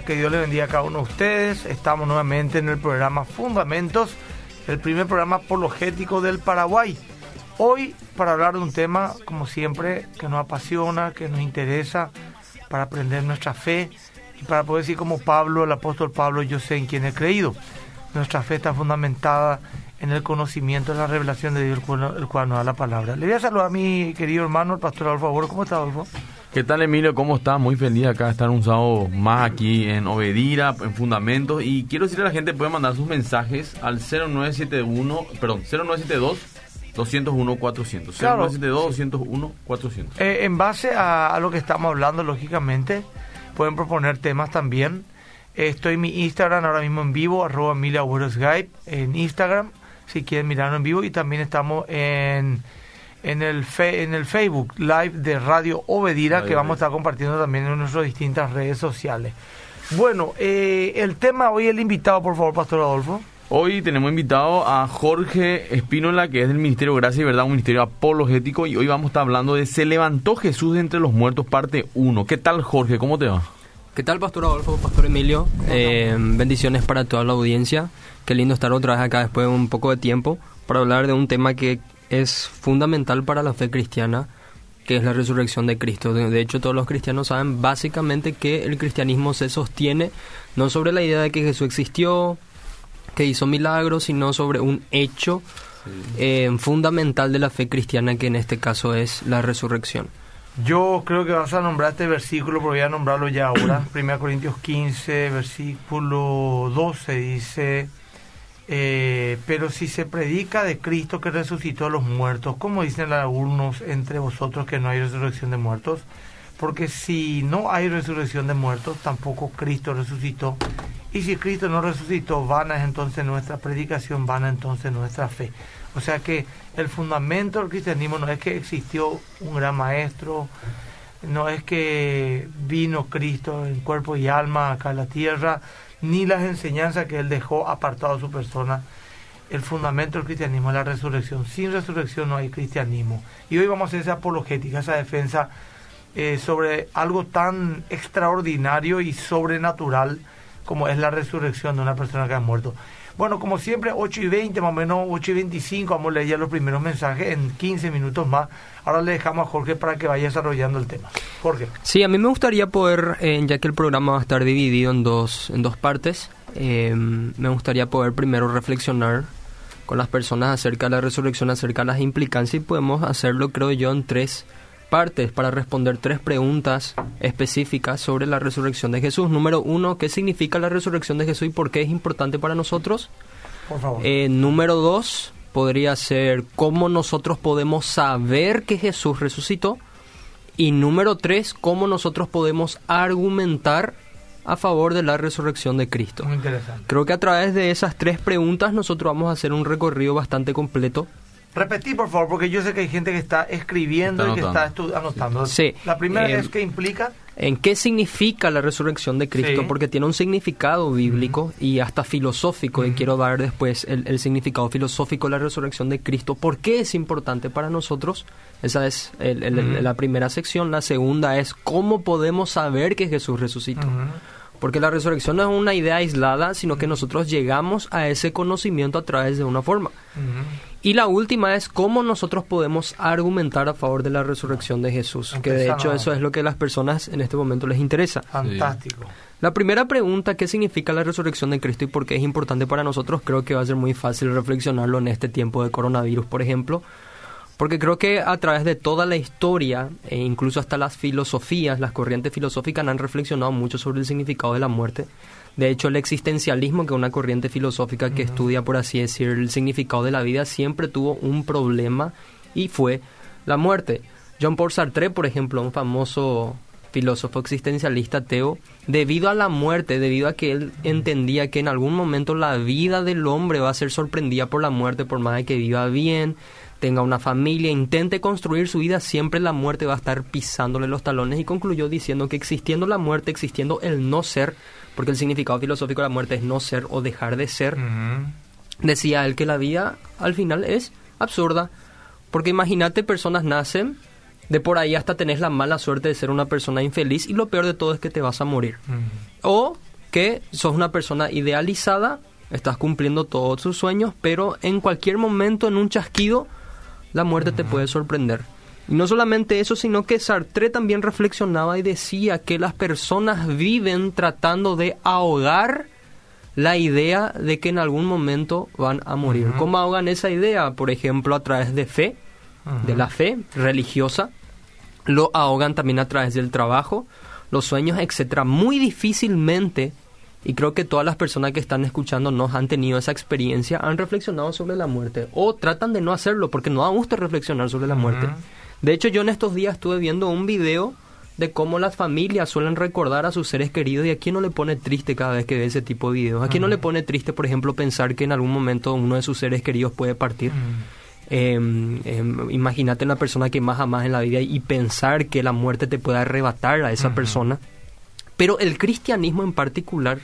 que Dios le bendiga a cada uno de ustedes. Estamos nuevamente en el programa Fundamentos, el primer programa apologético del Paraguay. Hoy para hablar de un tema, como siempre, que nos apasiona, que nos interesa, para aprender nuestra fe y para poder decir como Pablo, el apóstol Pablo, yo sé en quién he creído. Nuestra fe está fundamentada en el conocimiento, en la revelación de Dios, el cual, nos da la palabra. Le voy a saludar a mi querido hermano, el pastor Adolfo ¿Cómo está, Adolfo? ¿Qué tal, Emilio? ¿Cómo estás? Muy feliz acá de estar un sábado más aquí en Obedira, en Fundamentos. Y quiero decirle a la gente, puede mandar sus mensajes al 0971, perdón, 0972 201 400. 0972 201 400. en base a, lo que estamos hablando, lógicamente, pueden proponer temas también. estoy en mi Instagram ahora mismo en vivo, arroba Emilia Skype, en Instagram, si quieren mirarlo en vivo. Y también estamos en en el, en el Facebook Live de Radio Obedira, que vamos a estar compartiendo también en nuestras distintas redes sociales. Bueno, eh, el tema hoy, el invitado, por favor, Pastor Adolfo. Hoy tenemos invitado a Jorge Espínola, que es del Ministerio Gracia y Verdad, un ministerio apologético, y hoy vamos a estar hablando de Se levantó Jesús de entre los muertos, parte 1. ¿Qué tal, Jorge? ¿Cómo te va? ¿Qué tal, Pastor Adolfo, Pastor Emilio? Eh, bendiciones para toda la audiencia. Qué lindo estar otra vez acá después de un poco de tiempo para hablar de un tema que es fundamental para la fe cristiana, que es la resurrección de Cristo. De hecho, todos los cristianos saben básicamente que el cristianismo se sostiene no sobre la idea de que Jesús existió, que hizo milagros, sino sobre un hecho eh, fundamental de la fe cristiana, que en este caso es la resurrección. Yo creo que vas a nombrar este versículo, pero voy a nombrarlo ya ahora. 1 Corintios 15, versículo 12 dice eh, pero si se predica de Cristo que resucitó a los muertos, ¿cómo dicen algunos entre vosotros que no hay resurrección de muertos? Porque si no hay resurrección de muertos, tampoco Cristo resucitó. Y si Cristo no resucitó, vana es entonces nuestra predicación, vana entonces nuestra fe. O sea que el fundamento del cristianismo no es que existió un gran maestro, no es que vino Cristo en cuerpo y alma acá a la tierra, ni las enseñanzas que él dejó apartado de su persona. El fundamento del cristianismo es la resurrección. Sin resurrección no hay cristianismo. Y hoy vamos a hacer esa apologética, esa defensa eh, sobre algo tan extraordinario y sobrenatural como es la resurrección de una persona que ha muerto. Bueno, como siempre, 8 y 20, más o menos 8 y 25, vamos a leer los primeros mensajes en 15 minutos más. Ahora le dejamos a Jorge para que vaya desarrollando el tema. Jorge. Sí, a mí me gustaría poder, eh, ya que el programa va a estar dividido en dos, en dos partes, eh, me gustaría poder primero reflexionar con las personas acerca de la resurrección, acerca de las implicancias y podemos hacerlo, creo yo, en tres partes para responder tres preguntas específicas sobre la resurrección de Jesús. Número uno, ¿qué significa la resurrección de Jesús y por qué es importante para nosotros? Por favor. Eh, número dos, podría ser cómo nosotros podemos saber que Jesús resucitó. Y número tres, cómo nosotros podemos argumentar a favor de la resurrección de Cristo. Muy interesante. Creo que a través de esas tres preguntas nosotros vamos a hacer un recorrido bastante completo Repetí, por favor, porque yo sé que hay gente que está escribiendo y que está anotando. Sí. La primera es, ¿qué implica? ¿En qué significa la resurrección de Cristo? Porque tiene un significado bíblico y hasta filosófico, y quiero dar después el, significado filosófico de la resurrección de Cristo. ¿Por qué es importante para nosotros? Esa es la primera sección. La segunda es cómo podemos saber que Jesús resucitó. Porque la resurrección no es una idea aislada, sino que nosotros llegamos a ese conocimiento a través de una forma. Y la última es cómo nosotros podemos argumentar a favor de la resurrección de Jesús, que de hecho eso es lo que a las personas en este momento les interesa. Fantástico. La primera pregunta, ¿qué significa la resurrección de Cristo y por qué es importante para nosotros? Creo que va a ser muy fácil reflexionarlo en este tiempo de coronavirus, por ejemplo porque creo que a través de toda la historia, e incluso hasta las filosofías, las corrientes filosóficas han reflexionado mucho sobre el significado de la muerte. De hecho, el existencialismo, que es una corriente filosófica que estudia, por así decir, el significado de la vida, siempre tuvo un problema y fue la muerte. John Paul Sartre, por ejemplo, un famoso filósofo existencialista ateo, debido a la muerte, debido a que él entendía que en algún momento la vida del hombre va a ser sorprendida por la muerte, por más de que viva bien, tenga una familia, intente construir su vida, siempre la muerte va a estar pisándole los talones y concluyó diciendo que existiendo la muerte, existiendo el no ser, porque el significado filosófico de la muerte es no ser o dejar de ser, decía él que la vida al final es absurda, porque imagínate personas nacen, De por ahí hasta tenés la mala suerte de ser una persona infeliz y lo peor de todo es que te vas a morir. O que sos una persona idealizada, estás cumpliendo todos tus sueños, pero en cualquier momento, en un chasquido, la muerte te puede sorprender. Y no solamente eso, sino que Sartre también reflexionaba y decía que las personas viven tratando de ahogar la idea de que en algún momento van a morir. ¿Cómo ahogan esa idea? Por ejemplo, a través de fe, de la fe religiosa. Lo ahogan también a través del trabajo, los sueños, etcétera. Muy difícilmente, y creo que todas las personas que están escuchando nos han tenido esa experiencia, han reflexionado sobre la muerte. O tratan de no hacerlo porque no da gusto reflexionar sobre la muerte. De hecho, yo en estos días estuve viendo un video de cómo las familias suelen recordar a sus seres queridos y a quién no le pone triste cada vez que ve ese tipo de videos. A quién no le pone triste, por ejemplo, pensar que en algún momento uno de sus seres queridos puede partir. Em, em, imagínate una persona que más amas en la vida y pensar que la muerte te puede arrebatar a esa persona. Pero el cristianismo en particular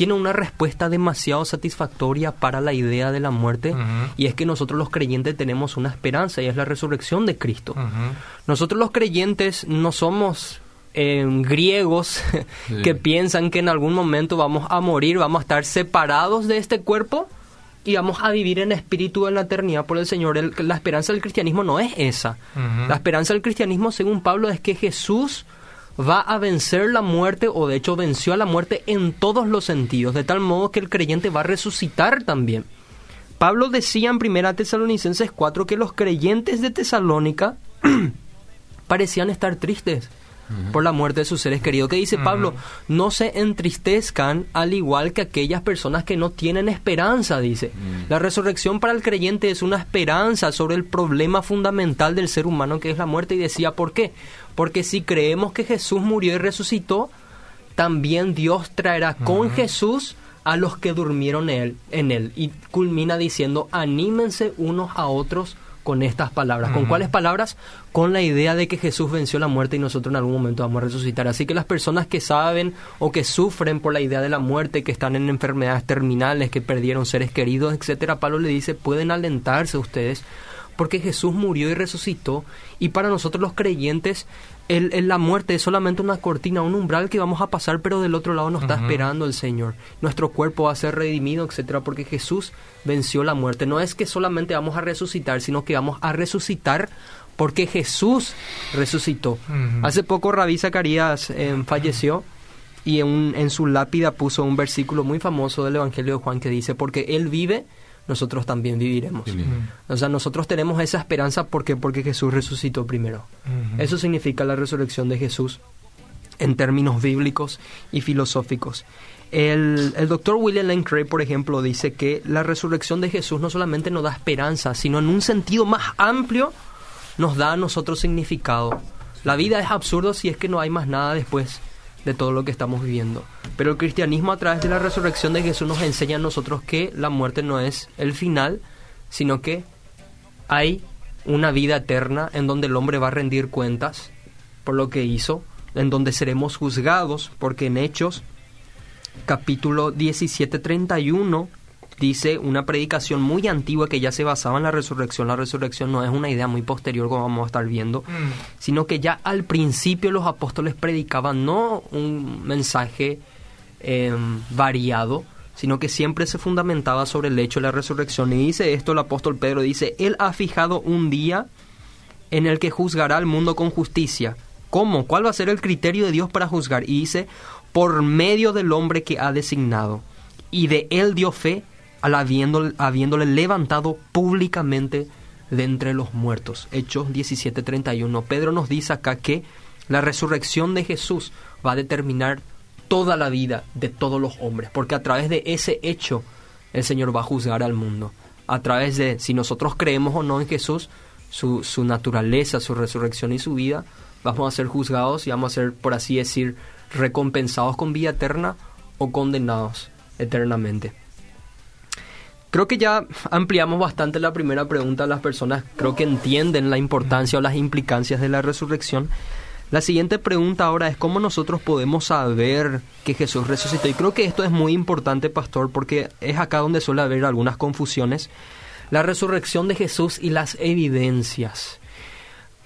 tiene una respuesta demasiado satisfactoria para la idea de la muerte y es que nosotros los creyentes tenemos una esperanza y es la resurrección de Cristo. Nosotros los creyentes no somos eh, griegos que piensan que en algún momento vamos a morir, vamos a estar separados de este cuerpo y vamos a vivir en espíritu en la eternidad por el Señor. la esperanza del cristianismo no es esa. La esperanza del cristianismo, según Pablo, es que Jesús va a vencer la muerte o de hecho venció a la muerte en todos los sentidos, de tal modo que el creyente va a resucitar también. Pablo decía en 1 Tesalonicenses 4 que los creyentes de Tesalónica parecían estar tristes por la muerte de sus seres queridos. Que dice Pablo, no se entristezcan al igual que aquellas personas que no tienen esperanza, dice. La resurrección para el creyente es una esperanza sobre el problema fundamental del ser humano que es la muerte y decía, ¿por qué? Porque si creemos que Jesús murió y resucitó, también Dios traerá con Jesús a los que durmieron en él, en él. Y culmina diciendo, anímense unos a otros con estas palabras. ¿Con cuáles palabras? Con la idea de que Jesús venció la muerte y nosotros en algún momento vamos a resucitar. Así que las personas que saben o que sufren por la idea de la muerte, que están en enfermedades terminales, que perdieron seres queridos, etcétera, Pablo le dice, pueden alentarse ustedes porque Jesús murió y resucitó y para nosotros los creyentes el, la muerte es solamente una cortina, un umbral que vamos a pasar, pero del otro lado nos está esperando el Señor. Nuestro cuerpo va a ser redimido, etcétera, porque Jesús venció la muerte. No es que solamente vamos a resucitar, sino que vamos a resucitar porque Jesús resucitó. Hace poco Rabí Zacarías eh, falleció y en, en su lápida puso un versículo muy famoso del Evangelio de Juan que dice, porque Él vive, nosotros también viviremos. O sea, nosotros tenemos esa esperanza porque, porque Jesús resucitó primero. Eso significa la resurrección de Jesús en términos bíblicos y filosóficos. El, el doctor William Lane Craig, por ejemplo, dice que la resurrección de Jesús no solamente nos da esperanza, sino en un sentido más amplio nos da a nosotros significado. La vida es absurdo si es que no hay más nada después de todo lo que estamos viviendo. Pero el cristianismo a través de la resurrección de Jesús nos enseña a nosotros que la muerte no es el final, sino que hay una vida eterna en donde el hombre va a rendir cuentas por lo que hizo, en donde seremos juzgados, porque en Hechos capítulo 17:31 dice una predicación muy antigua que ya se basaba en la resurrección. La resurrección no es una idea muy posterior como vamos a estar viendo, mm. sino que ya al principio los apóstoles predicaban no un mensaje em, variado, sino que siempre se fundamentaba sobre el hecho de la resurrección. Y dice esto el apóstol Pedro, dice, Él ha fijado un día en el que juzgará al mundo con justicia. ¿Cómo? ¿Cuál va a ser el criterio de Dios para juzgar? Y dice, por medio del hombre que ha designado. Y de él dio fe al habiéndole, levantado públicamente de entre los muertos. Hechos 17:31. Pedro nos dice acá que la resurrección de Jesús va a determinar toda la vida de todos los hombres, porque a través de ese hecho el Señor va a juzgar al mundo. A través de, si nosotros creemos o no en Jesús, su, su naturaleza, su resurrección y su vida, vamos a ser juzgados y vamos a ser, por así decir, recompensados con vida eterna o condenados eternamente. Creo que ya ampliamos bastante la primera pregunta. Las personas creo que entienden la importancia o las implicancias de la resurrección. La siguiente pregunta ahora es cómo nosotros podemos saber que Jesús resucitó. Y creo que esto es muy importante, pastor, porque es acá donde suele haber algunas confusiones. La resurrección de Jesús y las evidencias.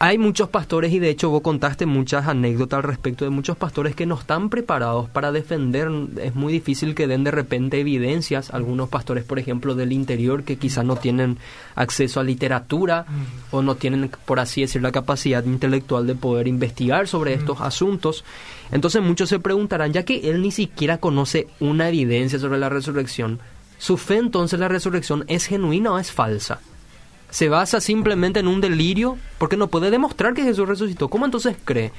Hay muchos pastores, y de hecho vos contaste muchas anécdotas al respecto de muchos pastores que no están preparados para defender. Es muy difícil que den de repente evidencias. Algunos pastores, por ejemplo, del interior que quizás no tienen acceso a literatura o no tienen, por así decir, la capacidad intelectual de poder investigar sobre estos asuntos. Entonces muchos se preguntarán, ya que él ni siquiera conoce una evidencia sobre la resurrección, ¿su fe entonces la resurrección es genuina o es falsa? Se basa simplemente en un delirio porque no puede demostrar que Jesús resucitó. ¿Cómo entonces cree?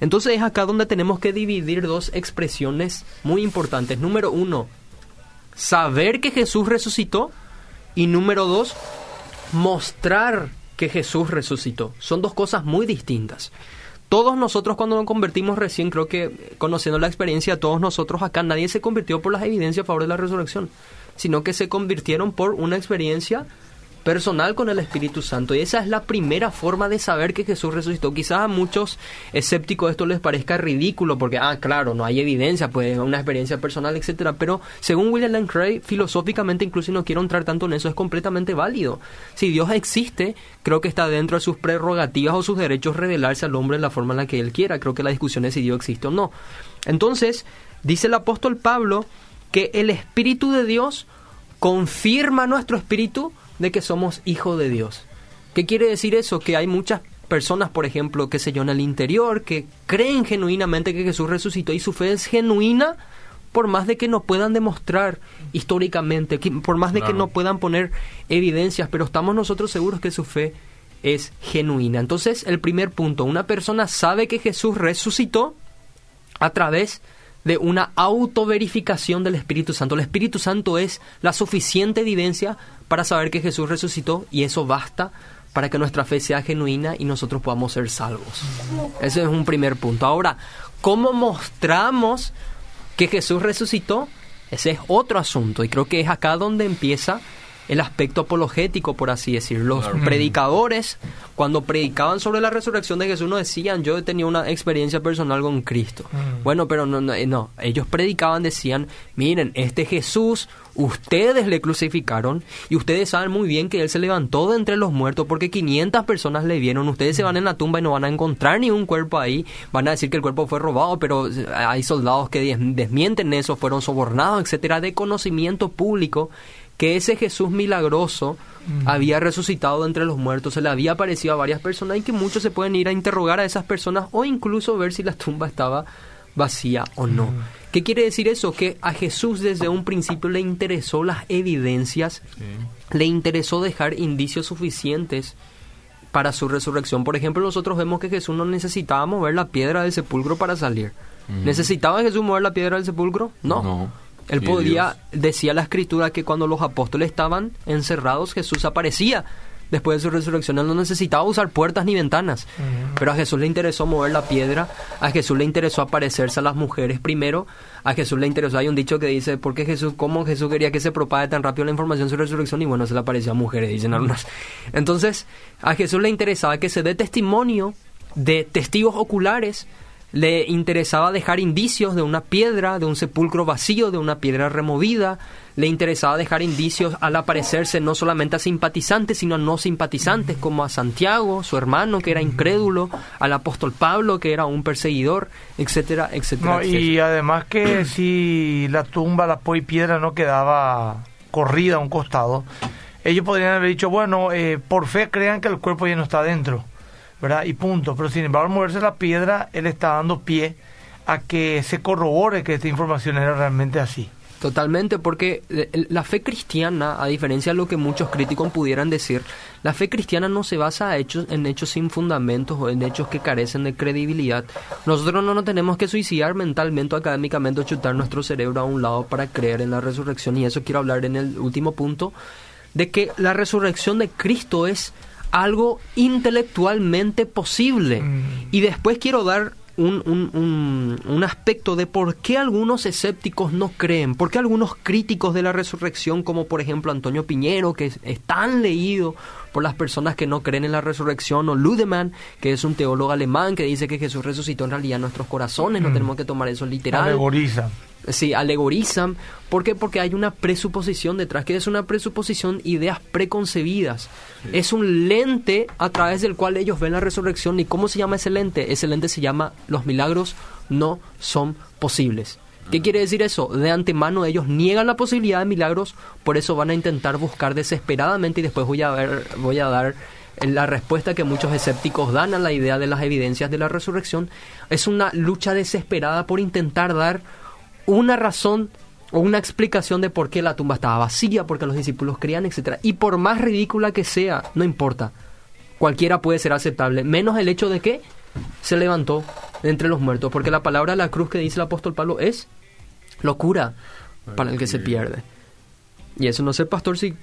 Entonces es acá donde tenemos que dividir dos expresiones muy importantes. Número uno, saber que Jesús resucitó. Y número dos, mostrar que Jesús resucitó. Son dos cosas muy distintas. Todos nosotros cuando nos convertimos recién, creo que conociendo la experiencia, todos nosotros acá, nadie se convirtió por las evidencias a favor de la resurrección, sino que se convirtieron por una experiencia personal con el Espíritu Santo. Y esa es la primera forma de saber que Jesús resucitó. Quizás a muchos escépticos esto les parezca ridículo porque, ah, claro, no hay evidencia, pues una experiencia personal, etcétera. Pero según William Lane Craig, filosóficamente, incluso no quiero entrar tanto en eso, es completamente válido. Si Dios existe, creo que está dentro de sus prerrogativas o sus derechos revelarse al hombre en la forma en la que él quiera. Creo que la discusión es si Dios existe o no. Entonces, dice el apóstol Pablo que el Espíritu de Dios confirma nuestro espíritu de que somos hijos de Dios. ¿Qué quiere decir eso? Que hay muchas personas, por ejemplo, que se yo, en el interior, que creen genuinamente que Jesús resucitó y su fe es genuina, por más de que no puedan demostrar históricamente, por más de que no puedan poner evidencias, pero estamos nosotros seguros que su fe es genuina. Entonces, el primer punto, una persona sabe que Jesús resucitó a través de una autoverificación del Espíritu Santo. El Espíritu Santo es la suficiente evidencia para saber que Jesús resucitó y eso basta para que nuestra fe sea genuina y nosotros podamos ser salvos. Ese es un primer punto. Ahora, ¿cómo mostramos que Jesús resucitó? Ese es otro asunto y creo que es acá donde empieza el aspecto apologético, por así decirlo. Los predicadores, cuando predicaban sobre la resurrección de Jesús, no decían, yo he tenido una experiencia personal con Cristo. Mm. Bueno, pero no, no, no, ellos predicaban, decían, miren, este Jesús, ustedes le crucificaron y ustedes saben muy bien que Él se levantó de entre los muertos porque 500 personas le vieron. Ustedes se van en la tumba y no van a encontrar ni un cuerpo ahí. Van a decir que el cuerpo fue robado, pero hay soldados que desmienten eso, fueron sobornados, etcétera, de conocimiento público que ese Jesús milagroso había resucitado entre los muertos, se le había aparecido a varias personas y que muchos se pueden ir a interrogar a esas personas o incluso ver si la tumba estaba vacía o no. ¿Qué quiere decir eso? Que a Jesús desde un principio le interesó las evidencias, le interesó dejar indicios suficientes para su resurrección. Por ejemplo, nosotros vemos que Jesús no necesitaba mover la piedra del sepulcro para salir. ¿Necesitaba Jesús mover la piedra del sepulcro? No. no. Él podía, decía la escritura que cuando los apóstoles estaban encerrados, Jesús aparecía. Después de su resurrección, él no necesitaba usar puertas ni ventanas. Pero a Jesús le interesó mover la piedra, a Jesús le interesó aparecerse a las mujeres primero, a Jesús le interesó, hay un dicho que dice, ¿por qué Jesús, cómo Jesús quería que se propague tan rápido la información sobre su resurrección? Y bueno, se le apareció a mujeres, dicen algunas. Entonces, a Jesús le interesaba que se dé testimonio de testigos oculares le interesaba dejar indicios de una piedra, de un sepulcro vacío, de una piedra removida. Le interesaba dejar indicios al aparecerse no solamente a simpatizantes, sino a no simpatizantes, como a Santiago, su hermano, que era incrédulo, al apóstol Pablo, que era un perseguidor, etcétera, etcétera. Y además que si la tumba, la piedra no quedaba corrida a un costado, ellos podrían haber dicho, bueno, eh, por fe crean que el cuerpo ya no está dentro Y punto. Pero sin embargo, al moverse la piedra, él está dando pie a que se corrobore que esta información era realmente así. Totalmente, porque la fe cristiana, a diferencia de lo que muchos críticos pudieran decir, la fe cristiana no se basa hechos, en hechos sin fundamentos o en hechos que carecen de credibilidad. Nosotros no nos tenemos que suicidar mentalmente o académicamente o chutar nuestro cerebro a un lado para creer en la resurrección. Y eso quiero hablar en el último punto, de que la resurrección de Cristo es algo intelectualmente posible. Mm. Y después quiero dar un, un, un, aspecto de por qué algunos escépticos no creen, por qué algunos críticos de la resurrección, como por ejemplo Antonio Piñero, que es, tan leído, por las personas que no creen en la resurrección, o Ludemann, que es un teólogo alemán que dice que Jesús resucitó en realidad en nuestros corazones, no Mm. tenemos que tomar eso literal. Alegoriza. Sí, alegorizan. ¿Por qué? Porque hay una presuposición detrás. que es una presuposición? Ideas preconcebidas. Es un lente a través del cual ellos ven la resurrección. ¿Y cómo se llama ese lente? Ese lente se llama los milagros no son posibles. ¿Qué quiere decir eso? De antemano ellos niegan la posibilidad de milagros, por eso van a intentar buscar desesperadamente y después voy a ver, voy a dar la respuesta que muchos escépticos dan a la idea de las evidencias de la resurrección. Es una lucha desesperada por intentar dar una razón o una explicación de por qué la tumba estaba vacía, porque los discípulos creían, etcétera. Y por más ridícula que sea, no importa. Cualquiera puede ser aceptable, menos el hecho de que se levantó de entre los muertos, porque la palabra de la cruz que dice el apóstol Pablo es locura para el que se pierde. Y eso no sé, pastor, si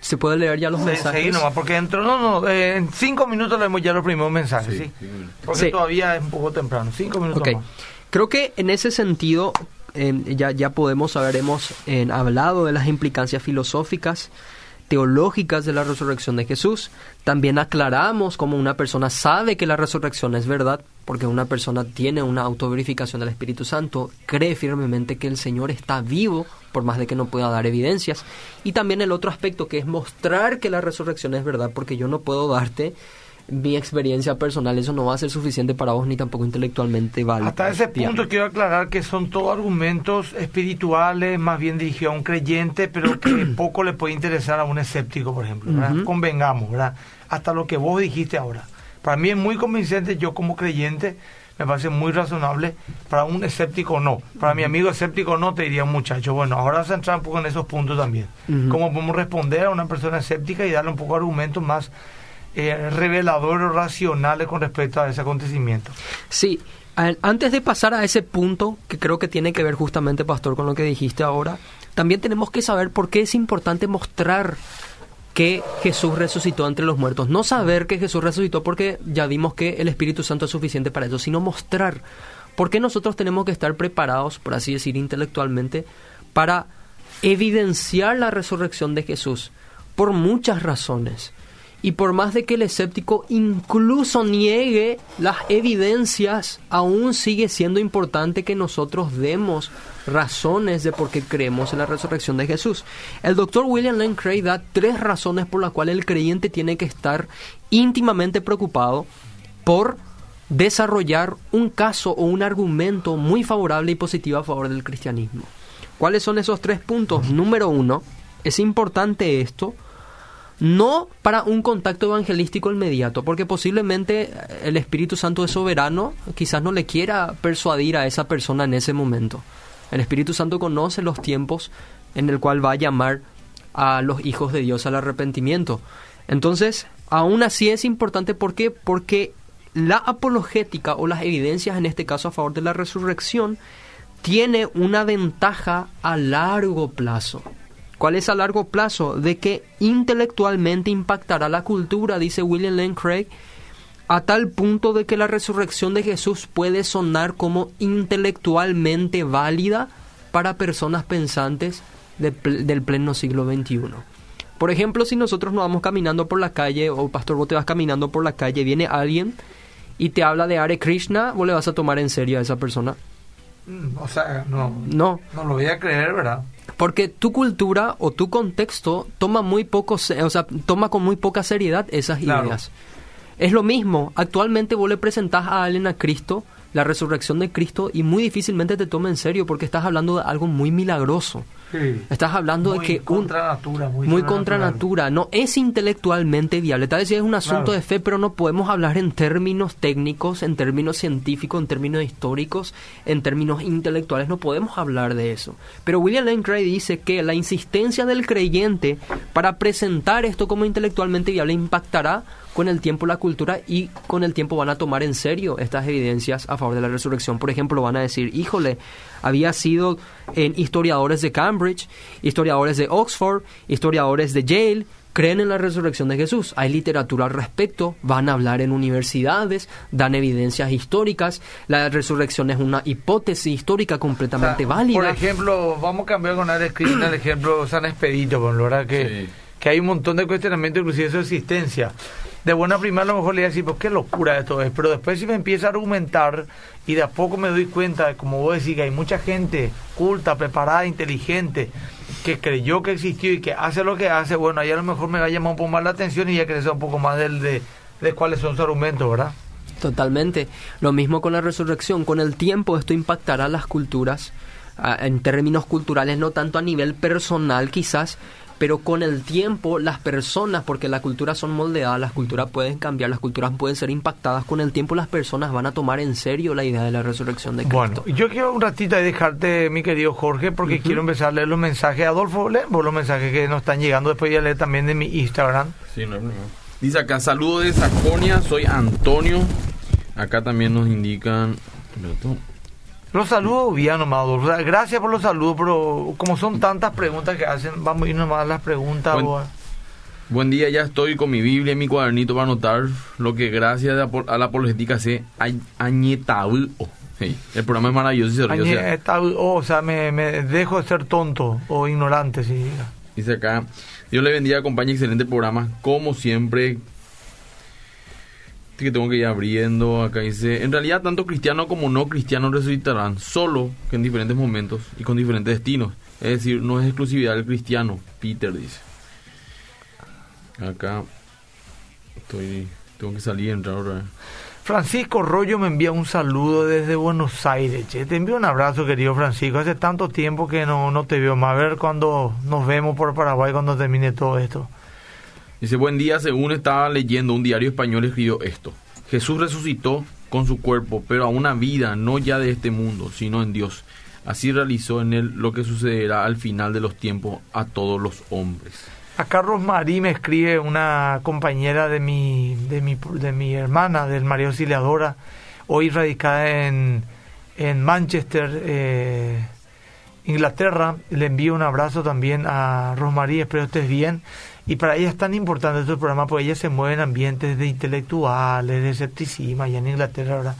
se puede leer ya los mensajes. Seguí nomás, porque dentro, no, no, eh, en cinco minutos leemos ya los primeros mensajes, ¿sí? Sí, sí. Porque Sí. todavía es un poco temprano, cinco minutos Ok. más. Creo que en ese sentido ya, ya podemos haber hemos eh, hablado de las implicancias filosóficas, teológicas de la resurrección de Jesús. También aclaramos cómo una persona sabe que la resurrección es verdad, porque una persona tiene una autoverificación del Espíritu Santo, cree firmemente que el Señor está vivo, por más de que no pueda dar evidencias. Y también el otro aspecto que es mostrar que la resurrección es verdad, porque yo no puedo darte mi experiencia personal, eso no va a ser suficiente para vos ni tampoco intelectualmente válido. Hasta ese punto quiero aclarar que son todos argumentos espirituales, más bien dirigidos a un creyente, pero que poco le puede interesar a un escéptico, por ejemplo. Convengamos, ¿verdad? Hasta lo que vos dijiste ahora. Para mí es muy convincente, yo como creyente, me parece muy razonable. Para un escéptico no. Para mi amigo escéptico no, te diría un muchacho. Bueno, ahora a entrar un poco en esos puntos también. Cómo podemos responder a una persona escéptica y darle un poco de argumentos más eh, reveladores o racionales con respecto a ese acontecimiento. Sí, antes de pasar a ese punto, que creo que tiene que ver justamente, Pastor, con lo que dijiste ahora, también tenemos que saber por qué es importante mostrar que Jesús resucitó entre los muertos. No saber que Jesús resucitó porque ya vimos que el Espíritu Santo es suficiente para eso, sino mostrar por qué nosotros tenemos que estar preparados, por así decir, intelectualmente, para evidenciar la resurrección de Jesús, por muchas razones. Y por más de que el escéptico incluso niegue las evidencias, aún sigue siendo importante que nosotros demos razones de por qué creemos en la resurrección de Jesús. El doctor William Lane Craig da tres razones por las cuales el creyente tiene que estar íntimamente preocupado por desarrollar un caso o un argumento muy favorable y positivo a favor del cristianismo. ¿Cuáles son esos tres puntos? Número uno, es importante esto no para un contacto evangelístico inmediato, porque posiblemente el Espíritu Santo es soberano, quizás no le quiera persuadir a esa persona en ese momento. El Espíritu Santo conoce los tiempos en el cual va a llamar a los hijos de Dios al arrepentimiento. Entonces, aún así es importante ¿por qué? porque la apologética o las evidencias en este caso a favor de la resurrección tiene una ventaja a largo plazo. ¿Cuál es a largo plazo? De que intelectualmente impactará la cultura, dice William Lane Craig, a tal punto de que la resurrección de Jesús puede sonar como intelectualmente válida para personas pensantes de del pleno siglo XXI. Por ejemplo, si nosotros nos vamos caminando por la calle, o Pastor, vos te vas caminando por la calle, viene alguien y te habla de Hare Krishna, vos le vas a tomar en serio a esa persona. Mm, O sea, no, No, no lo voy a creer, ¿verdad? Porque tu cultura o tu contexto toma muy poco, o sea, toma con muy poca seriedad esas Claro. ideas. Es lo mismo, actualmente vos le presentás a alguien a Cristo, la resurrección de Cristo, y muy difícilmente te toma en serio porque estás hablando de algo muy milagroso. Sí. Estás hablando Muy de que un, contra natura, muy, muy contra natura, no es intelectualmente viable. Tal vez es un asunto Claro. de fe, pero no podemos hablar en términos técnicos, en términos científicos, en términos históricos, en términos intelectuales. No podemos hablar de eso. Pero William Lane Craig dice que la insistencia del creyente para presentar esto como intelectualmente viable impactará con el tiempo la cultura y con el tiempo van a tomar en serio estas evidencias a favor de la resurrección. Por ejemplo, van a decir, híjole, había sido en historiadores de Cambridge, historiadores de Oxford, historiadores de Yale, creen en la resurrección de Jesús. Hay literatura al respecto, van a hablar en universidades, dan evidencias históricas. La resurrección es una hipótesis histórica completamente O sea, válida. Por ejemplo, vamos a cambiar con Krishna el ejemplo San Expedito, por ¿verdad? Que, que hay un montón de cuestionamientos, inclusive de su existencia. De buena primera a lo mejor le voy a decir, pues qué locura esto es, pero después si me empieza a argumentar y de a poco me doy cuenta, como vos decís, que hay mucha gente culta, preparada, inteligente, que creyó que existió y que hace lo que hace, bueno, ahí a lo mejor me va a llamar un poco más la atención y ya crecer un poco más del, de, de cuáles son sus argumentos, ¿verdad? Totalmente. Lo mismo con la resurrección. Con el tiempo esto impactará las culturas, en términos culturales, no tanto a nivel personal quizás, pero con el tiempo las personas, porque las culturas son moldeadas, las culturas pueden cambiar, las culturas pueden ser impactadas, con el tiempo las personas van a tomar en serio la idea de la resurrección de Cristo. Bueno, yo quiero un ratito ahí dejarte, mi querido Jorge, porque quiero empezar a leer los mensajes. Adolfo, leemos los mensajes que nos están llegando, después voy a leer también de mi Instagram. Sí, no problema. Dice acá, saludos de Sajonia, soy Antonio. Acá también nos indican... Los saludos bien nomás. Gracias por los saludos, pero como son tantas preguntas que hacen, vamos a ir nomás a las preguntas. Buen, buen día, ya estoy con mi Biblia y mi cuadernito para anotar lo que gracias a la apologética se añetabu. Hey, el programa es maravilloso y se ríe, o sea, oh, o sea me, me, dejo de ser tonto o ignorante. Sí. Dice acá, Dios le bendiga, acompaña excelente programa, como siempre. Que tengo que ir abriendo. Acá dice: En realidad, tanto cristianos como no cristianos resucitarán, solo que en diferentes momentos y con diferentes destinos. Es decir, no es exclusividad del cristiano. Peter dice: Acá estoy. Tengo que salir y entrar ahora. Francisco Rollo me envía un saludo desde Buenos Aires. Che. Te envío un abrazo, querido Francisco. Hace tanto tiempo que no, no te veo más. A ver cuando nos vemos por Paraguay, cuando termine todo esto. Dice, buen día, según estaba leyendo, un diario español escribió esto. Jesús resucitó con su cuerpo, pero a una vida no ya de este mundo, sino en Dios. Así realizó en él lo que sucederá al final de los tiempos a todos los hombres. A Carlos Marí me escribe una compañera de mi, de mi, de mi hermana, del María Auxiliadora, hoy radicada en, en Manchester, eh, Inglaterra. Le envío un abrazo también a Rosmarie, espero estés bien. Y para ella es tan importante este programa porque ella se mueve en ambientes de intelectuales, de escepticismo allá en Inglaterra. ¿verdad?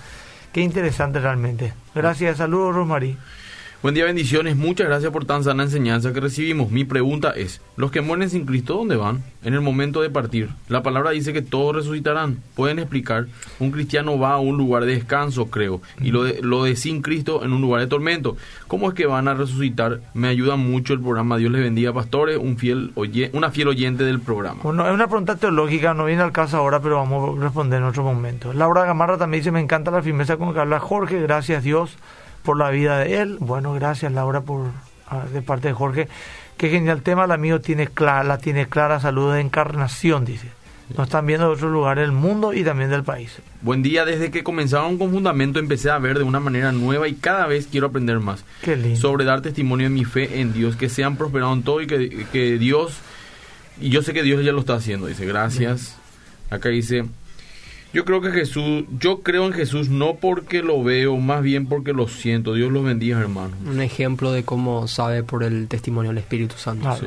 Qué interesante realmente. Gracias, saludos Rosmarie. Buen día, bendiciones. Muchas gracias por tan sana enseñanza que recibimos. Mi pregunta es, ¿los que mueren sin Cristo dónde van? En el momento de partir. La palabra dice que todos resucitarán. ¿Pueden explicar? Un cristiano va a un lugar de descanso, creo, y lo de, lo de sin Cristo en un lugar de tormento. ¿Cómo es que van a resucitar? Me ayuda mucho el programa. Dios les bendiga, pastores. Un fiel oye, una fiel oyente del programa. Bueno, es una pregunta teológica, no viene al caso ahora, pero vamos a responder en otro momento. Laura Gamarra también dice, me encanta la firmeza con que habla Jorge. Gracias Dios por la vida de él. Bueno, gracias Laura por de parte de Jorge. Qué genial tema, el amigo tiene clara, la tiene clara salud de encarnación, dice. Nos están viendo de otros lugares del mundo y también del país. Buen día, desde que comenzaron con Fundamento empecé a ver de una manera nueva y cada vez quiero aprender más. Qué lindo. Sobre dar testimonio de mi fe en Dios, que sean prosperados en todo y que, que Dios, y yo sé que Dios ya lo está haciendo, dice, gracias. Acá dice, yo creo que Jesús, yo creo en Jesús no porque lo veo, más bien porque lo siento. Dios los bendiga, hermano. Un ejemplo de cómo sabe por el testimonio del Espíritu Santo. Claro. Sí.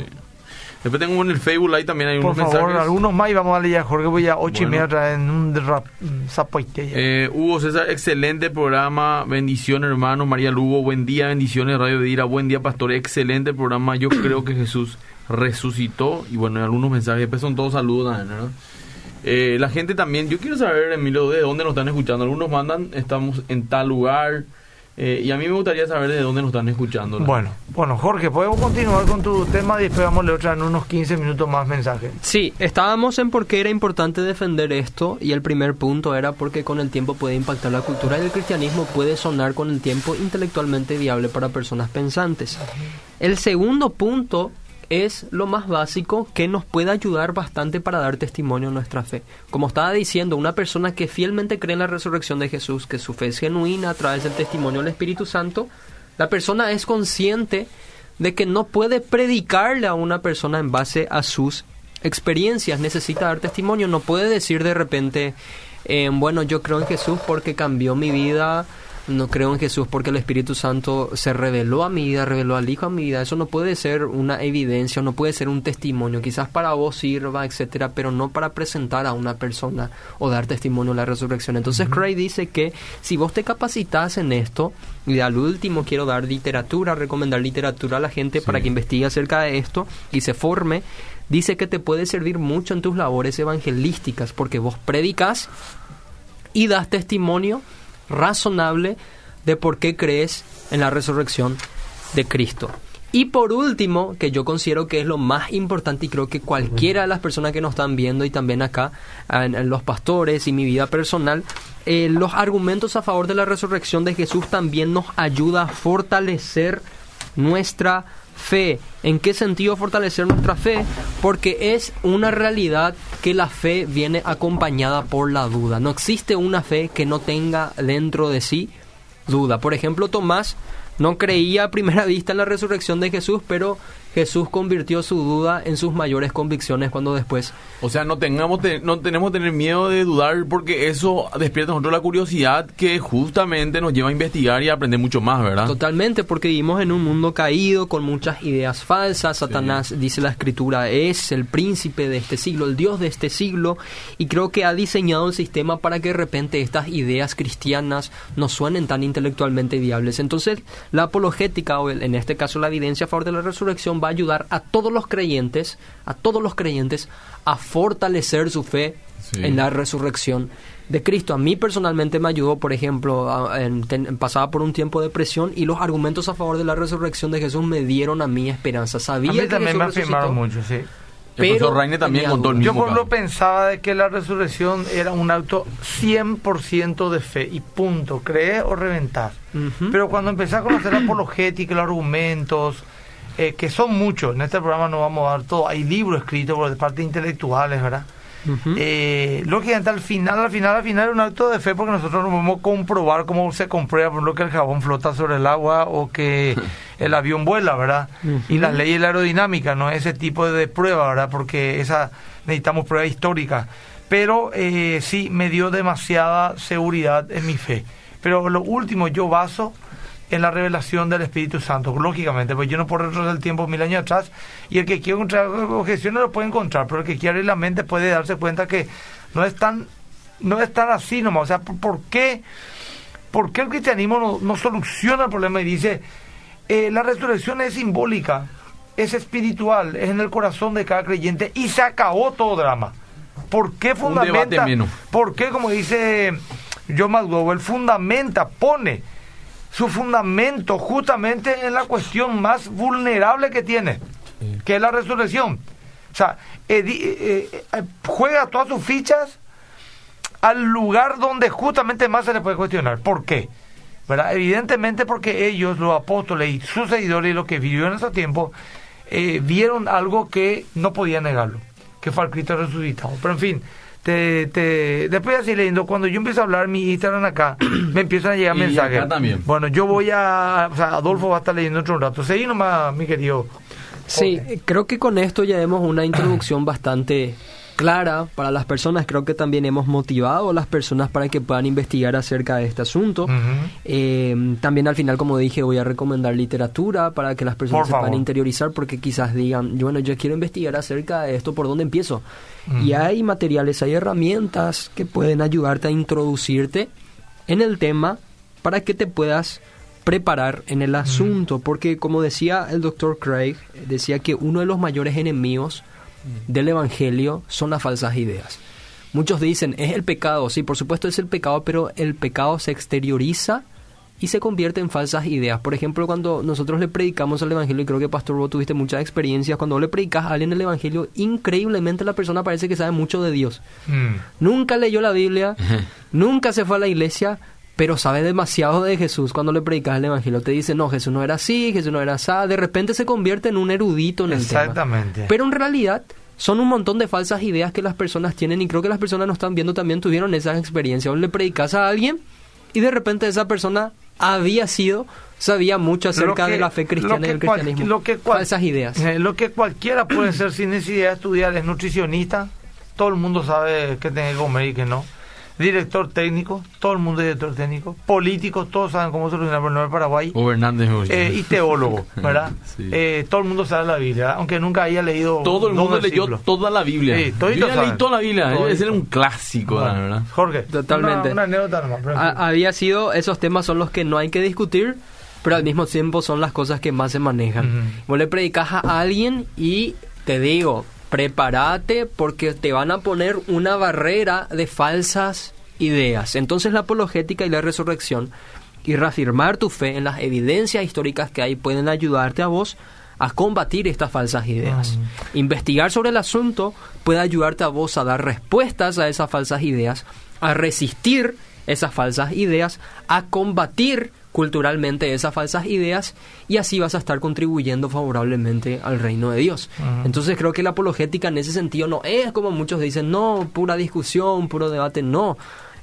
Después tengo en el Facebook ahí también hay Por unos favor, mensajes. algunos más y vamos a leer a Jorge. Voy a ocho y Bueno. media en un rap, zapoite. Eh, Hugo César, excelente programa, bendiciones hermano, María Lugo, buen día, bendiciones, Radio de Ira, buen día pastor, excelente programa, yo creo que Jesús resucitó y bueno, algunos mensajes, después son todos saludos ¿verdad? Eh, la gente también, yo quiero saber, Emilio, de dónde nos están escuchando, algunos mandan, estamos en tal lugar, eh, y a mí me gustaría saber de dónde nos están escuchando. ¿no? Bueno, bueno, Jorge, podemos continuar con tu tema y después vamos a leer otra en unos 15 minutos más mensajes. Sí, estábamos en por qué era importante defender esto y el primer punto era porque con el tiempo puede impactar la cultura y el cristianismo puede sonar con el tiempo intelectualmente viable para personas pensantes. El segundo punto es lo más básico que nos puede ayudar bastante para dar testimonio a nuestra fe. Como estaba diciendo, una persona que fielmente cree en la resurrección de Jesús, que su fe es genuina a través del testimonio del Espíritu Santo, la persona es consciente de que no puede predicarle a una persona en base a sus experiencias, necesita dar testimonio, no puede decir de repente, eh, bueno, yo creo en Jesús porque cambió mi vida, no creo en Jesús porque el Espíritu Santo se reveló a mi vida, reveló al Hijo a mi vida, eso no puede ser una evidencia, no puede ser un testimonio, quizás para vos sirva, etcétera, pero no para presentar a una persona o dar testimonio de la resurrección. Entonces Craig dice que si vos te capacitas en esto, y al último quiero dar literatura, recomendar literatura a la gente para que investigue acerca de esto y se forme, dice que te puede servir mucho en tus labores evangelísticas, porque vos predicas y das testimonio razonable de por qué crees en la resurrección de Cristo. Y por último, que yo considero que es lo más importante y creo que cualquiera de las personas que nos están viendo y también acá, en, los pastores y mi vida personal, eh, los argumentos a favor de la resurrección de Jesús también nos ayuda a fortalecer nuestra fe. ¿En qué sentido fortalecer nuestra fe? Porque es una realidad que la fe viene acompañada por la duda. No existe una fe que no tenga dentro de sí duda. Por ejemplo, Tomás no creía a primera vista en la resurrección de Jesús, pero Jesús convirtió su duda en sus mayores convicciones cuando después... O sea, no, tengamos no tenemos que tener miedo de dudar porque eso despierta nosotros la curiosidad que justamente nos lleva a investigar y a aprender mucho más, ¿verdad? Totalmente, porque vivimos en un mundo caído con muchas ideas falsas. Satanás, dice la escritura, es el príncipe de este siglo, el Dios de este siglo, y creo que ha diseñado el sistema para que de repente estas ideas cristianas no suenen tan intelectualmente viables. Entonces, la apologética, o en este caso la evidencia a favor de la resurrección, va a ayudar a todos los creyentes, a todos los creyentes, a fortalecer su fe en la resurrección de Cristo. A mí personalmente me ayudó, por ejemplo, pasaba por un tiempo de presión y los argumentos a favor de la resurrección de Jesús me dieron a mí esperanza. Sabía a mí también me afirmaron mucho, sí. Pero también contó Yo por lo pensaba de que la resurrección era un acto 100% de fe y punto, creer o reventar. Pero cuando empecé a conocer la apologética, los argumentos, eh, que son muchos, en este programa no vamos a dar todo, hay libros escritos por parte intelectuales, ¿verdad? eh, lógicamente al final, al final, al final es un acto de fe porque nosotros no podemos comprobar cómo se comprueba, por ejemplo, que el jabón flota sobre el agua o que el avión vuela, ¿verdad? Y las leyes de la aerodinámica, no ese tipo de prueba, ¿verdad? Porque esa necesitamos prueba histórica. Pero eh, sí me dio demasiada seguridad en mi fe. Pero lo último, yo baso en la revelación del Espíritu Santo, lógicamente, pues yo no puedo retroceder el tiempo mil años atrás y el que quiere encontrar objeciones lo puede encontrar, pero el que quiere la mente puede darse cuenta que no es tan, no es tan así nomás, o sea, ¿por qué, por qué el cristianismo no, soluciona el problema y dice, eh, la resurrección es simbólica, es espiritual, es en el corazón de cada creyente y se acabó todo drama? ¿Por qué fundamenta? ¿Por qué, como dice John McDowell, fundamenta, pone su fundamento justamente en la cuestión más vulnerable que tiene, que es la resurrección. O sea, eh, eh, juega todas sus fichas al lugar donde justamente más se le puede cuestionar. ¿Por qué? ¿Verdad? Evidentemente porque ellos, los apóstoles y sus seguidores y los que vivieron en ese tiempo, eh, vieron algo que no podían negarlo, que fue el Cristo resucitado. Pero en fin, te, te, después así leyendo, cuando yo empiezo a hablar mi Instagram acá, me empiezan a llegar mensajes. también. Bueno, yo voy a, o sea, Adolfo va a estar leyendo otro rato. Seguí nomás, mi querido. Sí, creo que con esto ya hemos una introducción bastante clara para las personas. Creo que también hemos motivado a las personas para que puedan investigar acerca de este asunto. Eh, también al final, como dije, voy a recomendar literatura para que las personas se puedan interiorizar porque quizás digan, bueno, yo quiero investigar acerca de esto, ¿por dónde empiezo? Y hay materiales, hay herramientas que pueden ayudarte a introducirte en el tema para que te puedas preparar en el asunto, porque como decía el doctor Craig, decía que uno de los mayores enemigos del Evangelio son las falsas ideas. Muchos dicen, es el pecado, sí, por supuesto es el pecado, pero el pecado se exterioriza y se convierte en falsas ideas. Por ejemplo, cuando nosotros le predicamos el Evangelio, y creo que Pastor vos tuviste muchas experiencias, cuando le predicas a alguien el Evangelio, increíblemente la persona parece que sabe mucho de Dios. Mm. Nunca leyó la Biblia, nunca se fue a la iglesia, pero sabe demasiado de Jesús cuando le predicas el Evangelio. Te dice, no, Jesús no era así, Jesús no era así. De repente se convierte en un erudito en el tema. Exactamente. Pero en realidad son un montón de falsas ideas que las personas tienen y creo que las personas nos están viendo también tuvieron esas experiencias. O le predicas a alguien y de repente esa persona había sido, sabía mucho acerca de la fe cristiana y del cristianismo. Lo que falsas ideas. Eh, lo que cualquiera puede ser sin necesidad de estudiar es nutricionista. Todo el mundo sabe que tiene que comer y que no director técnico, todo el mundo es director técnico, políticos, todos saben cómo solucionar el problema del Paraguay. Eh, y teólogo, ¿verdad? Eh, todo el mundo sabe la Biblia, aunque nunca haya leído. Todo el mundo leyó toda la Biblia. Sí, Yo leí toda la Biblia, ser un clásico, la verdad. Jorge, totalmente. Una, anécdota había sido, esos temas son los que no hay que discutir, pero al mismo tiempo son las cosas que más se manejan. Vos le predicas a alguien y te digo, prepárate porque te van a poner una barrera de falsas ideas. Entonces la apologética y la resurrección y reafirmar tu fe en las evidencias históricas que hay pueden ayudarte a vos a combatir estas falsas ideas. Mm. Investigar sobre el asunto puede ayudarte a vos a dar respuestas a esas falsas ideas, a resistir esas falsas ideas, a combatir culturalmente esas falsas ideas y así vas a estar contribuyendo favorablemente al reino de Dios. Entonces creo que la apologética en ese sentido no es como muchos dicen, no, pura discusión, puro debate, no.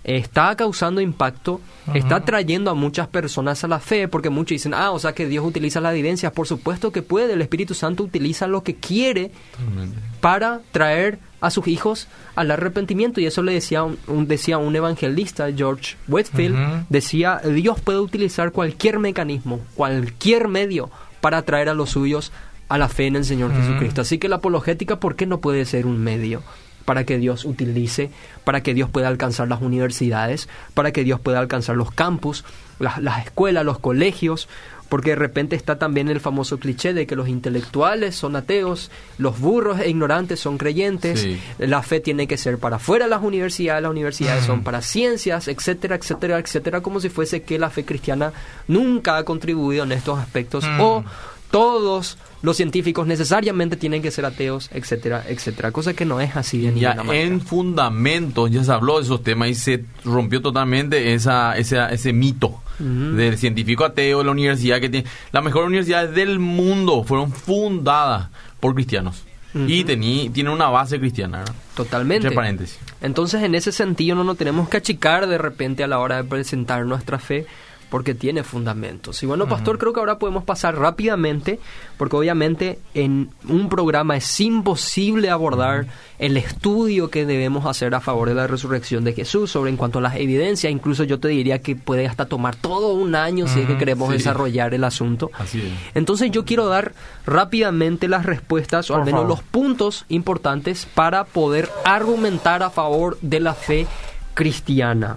Está causando impacto, está trayendo a muchas personas a la fe, porque muchos dicen, ah, o sea que Dios utiliza las evidencias. Por supuesto que puede, el Espíritu Santo utiliza lo que quiere Totalmente. para traer a sus hijos al arrepentimiento. Y eso le decía un, un- decía un evangelista George Whitfield decía Dios puede utilizar cualquier mecanismo cualquier medio para traer a los suyos a la fe en el Señor. Jesucristo. Así que la apologética ¿por qué no puede ser un medio para que Dios utilice, para que Dios pueda alcanzar las universidades, para que Dios pueda alcanzar los campus, las, las escuelas, los colegios, porque de repente está también el famoso cliché de que los intelectuales son ateos, los burros e ignorantes son creyentes, Sí. la fe tiene que ser para fuera de las universidades, las universidades son para ciencias, etcétera, etcétera, etcétera, como si fuese que la fe cristiana nunca ha contribuido en estos aspectos Mm. o todos los científicos necesariamente tienen que ser ateos, etcétera, etcétera, cosa que no es así de Ya ninguna manera. en fundamentos ya se habló de esos temas y se rompió totalmente esa, esa- ese mito Del científico ateo la universidad que tiene las mejores universidades del mundo fueron fundadas por cristianos y Ujú. tení- tienen una base cristiana. Totalmente. entre paréntesis Entonces, en ese sentido, no nos tenemos que achicar de repente a la hora de presentar nuestra fe porque tiene fundamentos. Y bueno, pastor, creo que ahora podemos pasar rápidamente, porque obviamente en un programa es imposible abordar el estudio que debemos hacer a favor de la resurrección de Jesús, sobre en cuanto a las evidencias, incluso yo te diría que puede hasta tomar todo un año si es que queremos sí. desarrollar el asunto. así es Entonces yo quiero dar rápidamente las respuestas o al menos favor. los puntos importantes para poder argumentar a favor de la fe cristiana.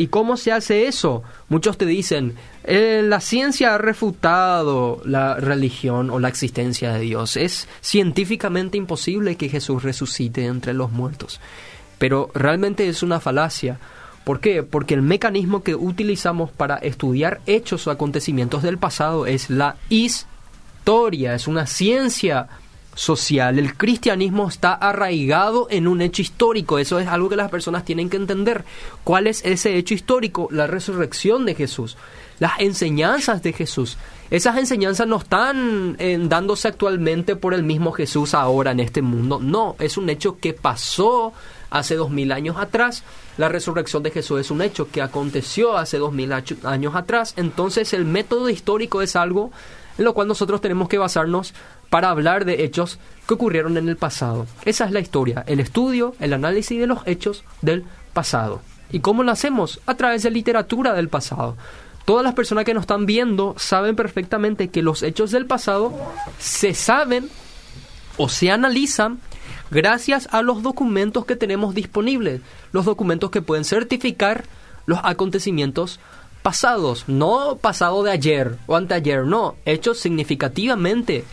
¿Y cómo se hace eso? Muchos te dicen, "Eh, la ciencia ha refutado la religión o la existencia de Dios. Es científicamente imposible que Jesús resucite entre los muertos. Pero realmente es una falacia. ¿Por qué? Porque el mecanismo que utilizamos para estudiar hechos o acontecimientos del pasado es la historia, es una ciencia social. El cristianismo está arraigado en un hecho histórico. Eso es algo que las personas tienen que entender. ¿Cuál es ese hecho histórico? La resurrección de Jesús, las enseñanzas de Jesús. Esas enseñanzas no están eh, dándose actualmente por el mismo Jesús ahora en este mundo. No, es un hecho que pasó hace dos mil años atrás. La resurrección de Jesús es un hecho que aconteció hace dos mil años atrás. Entonces el método histórico es algo en lo cual nosotros tenemos que basarnos para hablar de hechos que ocurrieron en el pasado. Esa es la historia, el estudio, el análisis de los hechos del pasado. ¿Y cómo lo hacemos? A través de literatura del pasado. Todas las personas que nos están viendo saben perfectamente que los hechos del pasado se saben o se analizan gracias a los documentos que tenemos disponibles, los documentos que pueden certificar los acontecimientos pasados, no pasado de ayer o anteayer, no, hechos significativamente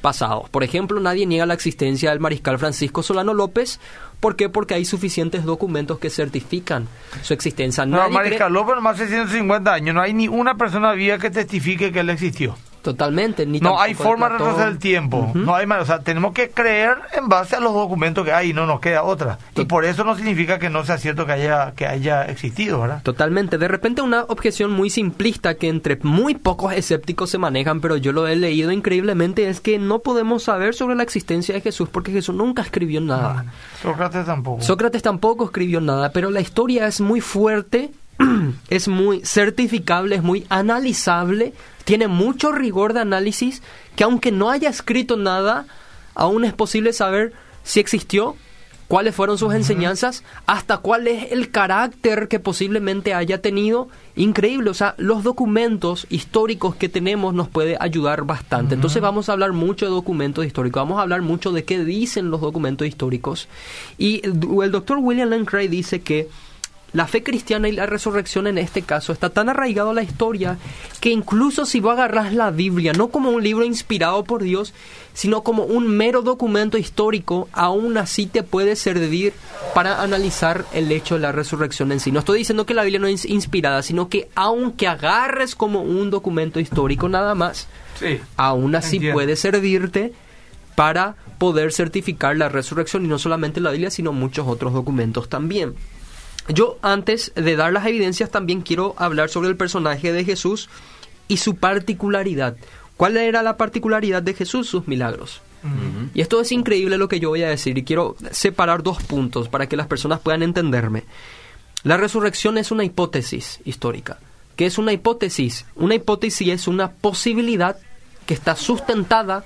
pasados. Por ejemplo, nadie niega la existencia del mariscal Francisco Solano López, ¿por qué? Porque hay suficientes documentos que certifican su existencia. No, Nadie cree- Mariscal López nomás hace 150 años. No hay ni una persona viva que testifique que él existió. Totalmente, ni No hay forma de retroceder el tiempo. No hay más. O sea, tenemos que creer en base a los documentos que hay y no nos queda otra. Y por eso no significa que no sea cierto que haya, que haya existido, ¿verdad? Totalmente. De repente una objeción muy simplista que entre muy pocos escépticos se manejan, pero yo lo he leído increíblemente, es que no podemos saber sobre la existencia de Jesús porque Jesús nunca escribió nada. Sócrates tampoco. Sócrates tampoco escribió nada, pero la historia es muy fuerte, es muy certificable, es muy analizable, tiene mucho rigor de análisis, que aunque no haya escrito nada, aún es posible saber si existió, cuáles fueron sus enseñanzas, hasta cuál es el carácter que posiblemente haya tenido. Increíble, o sea, los documentos históricos que tenemos nos puede ayudar bastante. Entonces vamos a hablar mucho de documentos históricos, vamos a hablar mucho de qué dicen los documentos históricos. Y el, doctor William Lane dice que la fe cristiana y la resurrección en este caso está tan arraigado a la historia que incluso si vos agarras la Biblia no como un libro inspirado por Dios, sino como un mero documento histórico, aún así te puede servir para analizar el hecho de la resurrección en sí. No estoy diciendo que la Biblia no es inspirada, sino que aunque agarres como un documento histórico nada más, aún así puede servirte para poder certificar la resurrección y no solamente la Biblia, sino muchos otros documentos también. Yo antes de dar las evidencias también quiero hablar sobre el personaje de Jesús y su particularidad. ¿Cuál era la particularidad de Jesús? Sus milagros. Y esto es increíble lo que yo voy a decir y quiero separar dos puntos para que las personas puedan entenderme. La resurrección es una hipótesis histórica. ¿Qué es una hipótesis? Una hipótesis es una posibilidad que está sustentada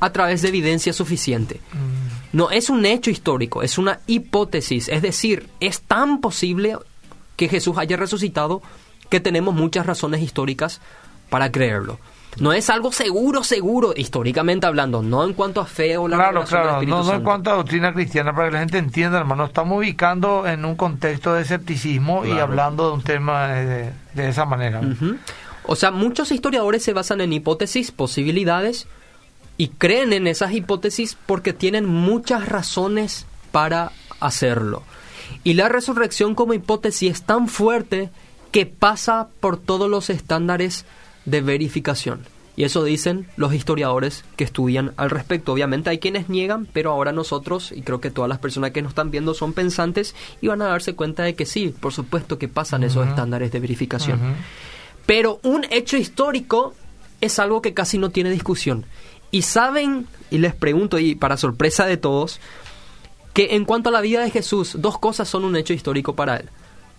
a través de evidencia suficiente. Mm. No es un hecho histórico, es una hipótesis. Es decir, es tan posible que Jesús haya resucitado que tenemos muchas razones históricas para creerlo. No es algo seguro, seguro, históricamente hablando, no en cuanto a fe o la Claro, claro, no, no, en cuanto a doctrina cristiana, para que la gente entienda, hermano, estamos ubicando en un contexto de escepticismo y hablando de un tema de, esa manera. O sea, muchos historiadores se basan en hipótesis, posibilidades, y creen en esas hipótesis porque tienen muchas razones para hacerlo. Y la resurrección como hipótesis es tan fuerte que pasa por todos los estándares de verificación. Y eso dicen los historiadores que estudian al respecto. Obviamente hay quienes niegan, pero ahora nosotros, y creo que todas las personas que nos están viendo son pensantes, y van a darse cuenta de que sí, por supuesto que pasan esos estándares de verificación. Pero un hecho histórico es algo que casi no tiene discusión. Y saben, y les pregunto, y para sorpresa de todos, que en cuanto a la vida de Jesús, dos cosas son un hecho histórico para él.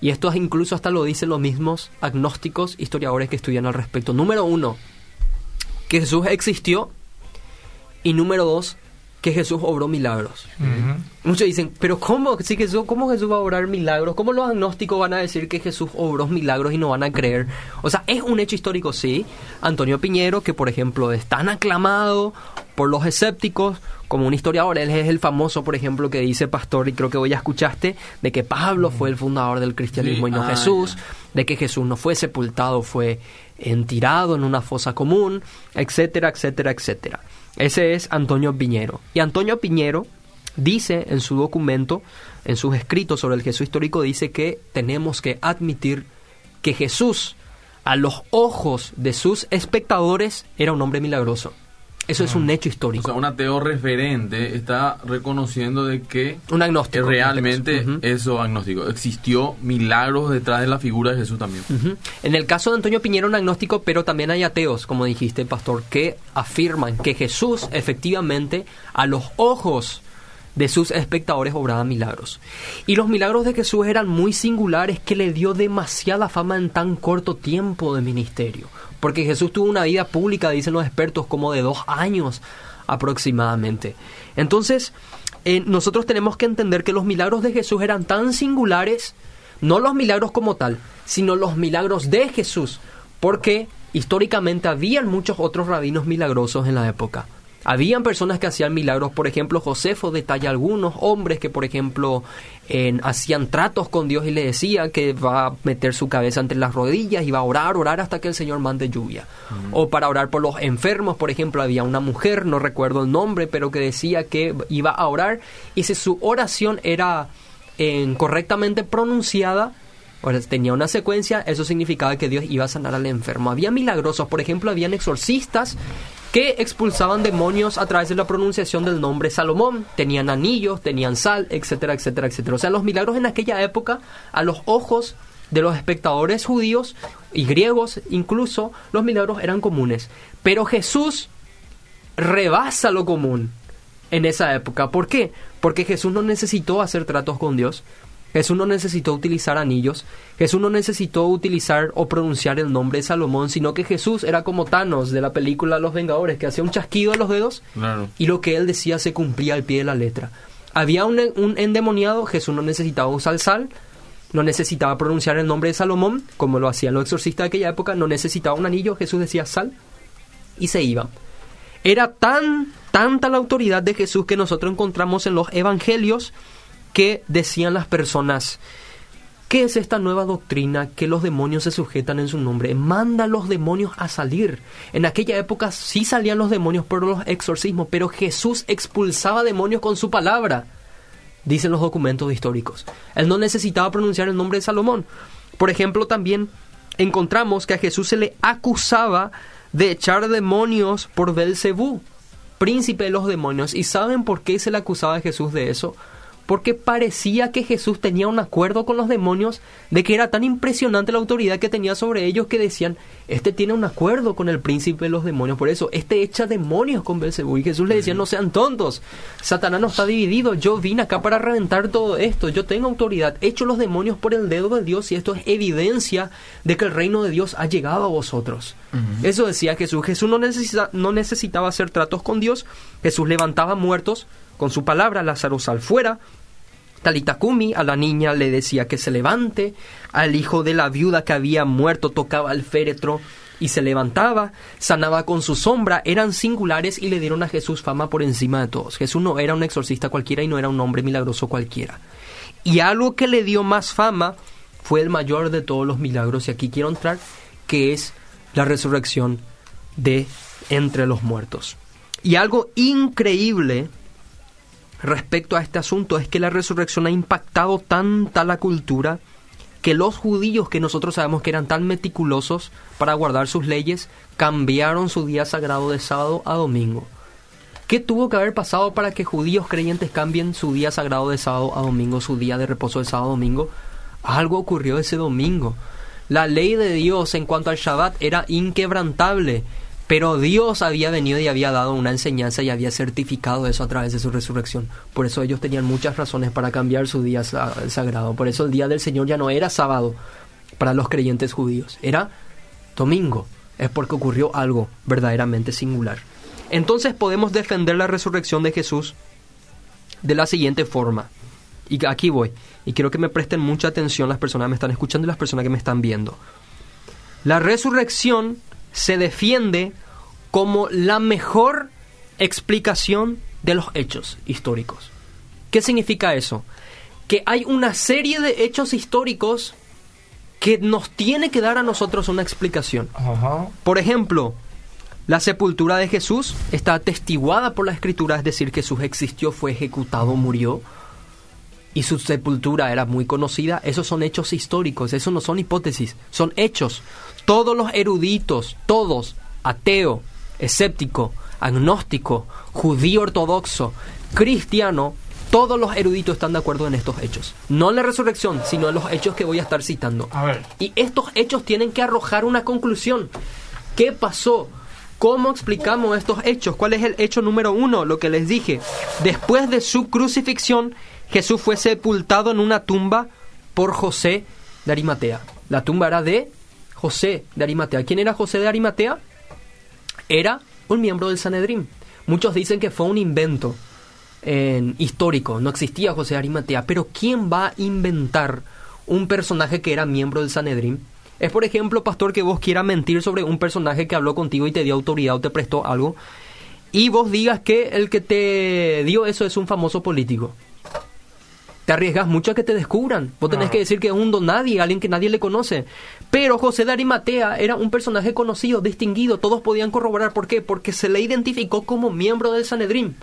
Y esto incluso hasta lo dicen los mismos agnósticos historiadores que estudian al respecto. Número uno, que Jesús existió. Y número dos, que Jesús obró milagros. Muchos dicen, pero ¿cómo, si Jesús, ¿cómo Jesús va a obrar milagros? ¿Cómo los agnósticos van a decir que Jesús obró milagros y no van a creer? O sea, es un hecho histórico, sí. Antonio Piñero, que por ejemplo es tan aclamado por los escépticos como un historiador, él es el famoso, por ejemplo, que dice Pastor, y creo que hoy ya escuchaste, de que Pablo fue el fundador del cristianismo y no ah, Jesús, de que Jesús no fue sepultado, fue entirado en una fosa común, etcétera, etcétera, etcétera. Ese es Antonio Piñero. Y Antonio Piñero dice en su documento, en sus escritos sobre el Jesús histórico, dice que tenemos que admitir que Jesús, a los ojos de sus espectadores, era un hombre milagroso. Eso es un hecho histórico. O sea, un ateo referente está reconociendo de que un agnóstico, realmente eso agnóstico. Existió milagros detrás de la figura de Jesús también. En el caso de Antonio Piñero, un agnóstico, pero también hay ateos, como dijiste, pastor, que afirman que Jesús efectivamente a los ojos de sus espectadores obraba milagros. Y los milagros de Jesús eran muy singulares que le dio demasiada fama en tan corto tiempo de ministerio. Porque Jesús tuvo una vida pública, dicen los expertos, como de dos años aproximadamente. Entonces, eh, nosotros tenemos que entender que los milagros de Jesús eran tan singulares, no los milagros como tal, sino los milagros de Jesús, porque históricamente habían muchos otros rabinos milagrosos en la época. Habían personas que hacían milagros, por ejemplo, Josefo detalla algunos hombres que, por ejemplo, hacían tratos con Dios y le decía que va a meter su cabeza entre las rodillas y va a orar, orar hasta que el Señor mande lluvia. O para orar por los enfermos, por ejemplo, había una mujer, no recuerdo el nombre, pero que decía que iba a orar y si su oración era correctamente pronunciada, tenía una secuencia, eso significaba que Dios iba a sanar al enfermo. Había milagrosos, por ejemplo, habían exorcistas que expulsaban demonios a través de la pronunciación del nombre Salomón. Tenían anillos, tenían sal, etcétera, etcétera, etcétera. O sea, los milagros en aquella época, a los ojos de los espectadores judíos y griegos incluso, los milagros eran comunes. Pero Jesús rebasa lo común en esa época. ¿Por qué? Porque Jesús no necesitó hacer tratos con Dios. Jesús no necesitó utilizar anillos, Jesús no necesitó utilizar o pronunciar el nombre de Salomón, sino que Jesús era como Thanos de la película Los Vengadores, que hacía un chasquido en los dedos y lo que él decía se cumplía al pie de la letra. Había un, un endemoniado, Jesús no necesitaba usar sal, no necesitaba pronunciar el nombre de Salomón, como lo hacían los exorcistas de aquella época, no necesitaba un anillo, Jesús decía sal y se iba. Era tan, tanta la autoridad de Jesús que nosotros encontramos en los evangelios que decían las personas ¿Qué es esta nueva doctrina que los demonios se sujetan en su nombre? Manda a los demonios a salir. En aquella época sí salían los demonios por los exorcismos, pero Jesús expulsaba demonios con su palabra, dicen los documentos históricos. Él no necesitaba pronunciar el nombre de Salomón. Por ejemplo, también encontramos que a Jesús se le acusaba de echar demonios por Belcebú, príncipe de los demonios. ¿Y saben por qué se le acusaba a Jesús de eso? Porque parecía que Jesús tenía un acuerdo con los demonios de que era tan impresionante la autoridad que tenía sobre ellos que decían, este tiene un acuerdo con el príncipe de los demonios, por eso, este echa demonios con Belcebú. Y Jesús le decía, no sean tontos, Satanás no está dividido, yo vine acá para reventar todo esto, yo tengo autoridad, echo los demonios por el dedo de Dios y esto es evidencia de que el reino de Dios ha llegado a vosotros. Eso decía Jesús, Jesús no, necesita, no necesitaba hacer tratos con Dios, Jesús levantaba muertos, con su palabra, Lázaro sal fuera. Talitakumi a la niña le decía que se levante, al hijo de la viuda que había muerto tocaba el féretro y se levantaba, sanaba con su sombra, eran singulares y le dieron a Jesús fama por encima de todos. Jesús no era un exorcista cualquiera y no era un hombre milagroso cualquiera. Y algo que le dio más fama fue el mayor de todos los milagros, y aquí quiero entrar, que es la resurrección de entre los muertos. Y algo increíble respecto a este asunto es que la resurrección ha impactado tanta la cultura que los judíos que nosotros sabemos que eran tan meticulosos para guardar sus leyes cambiaron su día sagrado de sábado a domingo. ¿Qué tuvo que haber pasado para que judíos creyentes cambien su día sagrado de sábado a domingo, su día de reposo de sábado a domingo? Algo ocurrió ese domingo. La ley de Dios en cuanto al Shabbat era inquebrantable pero Dios había venido y había dado una enseñanza y había certificado eso a través de su resurrección. Por eso ellos tenían muchas razones para cambiar su día sagrado. Por eso el día del Señor ya no era sábado para los creyentes judíos, era domingo. Es porque ocurrió algo verdaderamente singular. Entonces podemos defender la resurrección de Jesús de la siguiente forma. Y aquí voy. Y quiero que me presten mucha atención las personas que me están escuchando y las personas que me están viendo. La resurrección se defiende como la mejor explicación de los hechos históricos. ¿Qué significa eso? Que hay una serie de hechos históricos que nos tiene que dar a nosotros una explicación. Por ejemplo, la sepultura de Jesús está atestiguada por la escritura, es decir, Jesús existió, fue ejecutado, murió, y su sepultura era muy conocida. Esos son hechos históricos, esos no son hipótesis, son hechos. Todos los eruditos, todos, ateo, escéptico, agnóstico, judío ortodoxo, cristiano, todos los eruditos están de acuerdo en estos hechos. No en la resurrección, sino en los hechos que voy a estar citando. Y estos hechos tienen que arrojar una conclusión. ¿Qué pasó? ¿Cómo explicamos estos hechos? ¿Cuál es el hecho número uno? Lo que les dije. Después de su crucifixión, Jesús fue sepultado en una tumba por José de Arimatea. La tumba era de José de Arimatea. ¿Quién era José de Arimatea? Era un miembro del Sanedrín. Muchos dicen que fue un invento histórico, no existía José de Arimatea, pero ¿quién va a inventar un personaje que era miembro del Sanedrín? Es, por ejemplo, pastor, que vos quieras mentir sobre un personaje que habló contigo y te dio autoridad o te prestó algo, y vos digas que el que te dio eso es un famoso político te arriesgas mucho a que te descubran. Vos tenés que decir que es un don nadie, alguien que nadie le conoce. Pero José de Arimatea era un personaje conocido, distinguido, todos podían corroborar. ¿Por qué? Porque se le identificó como miembro del Sanedrín.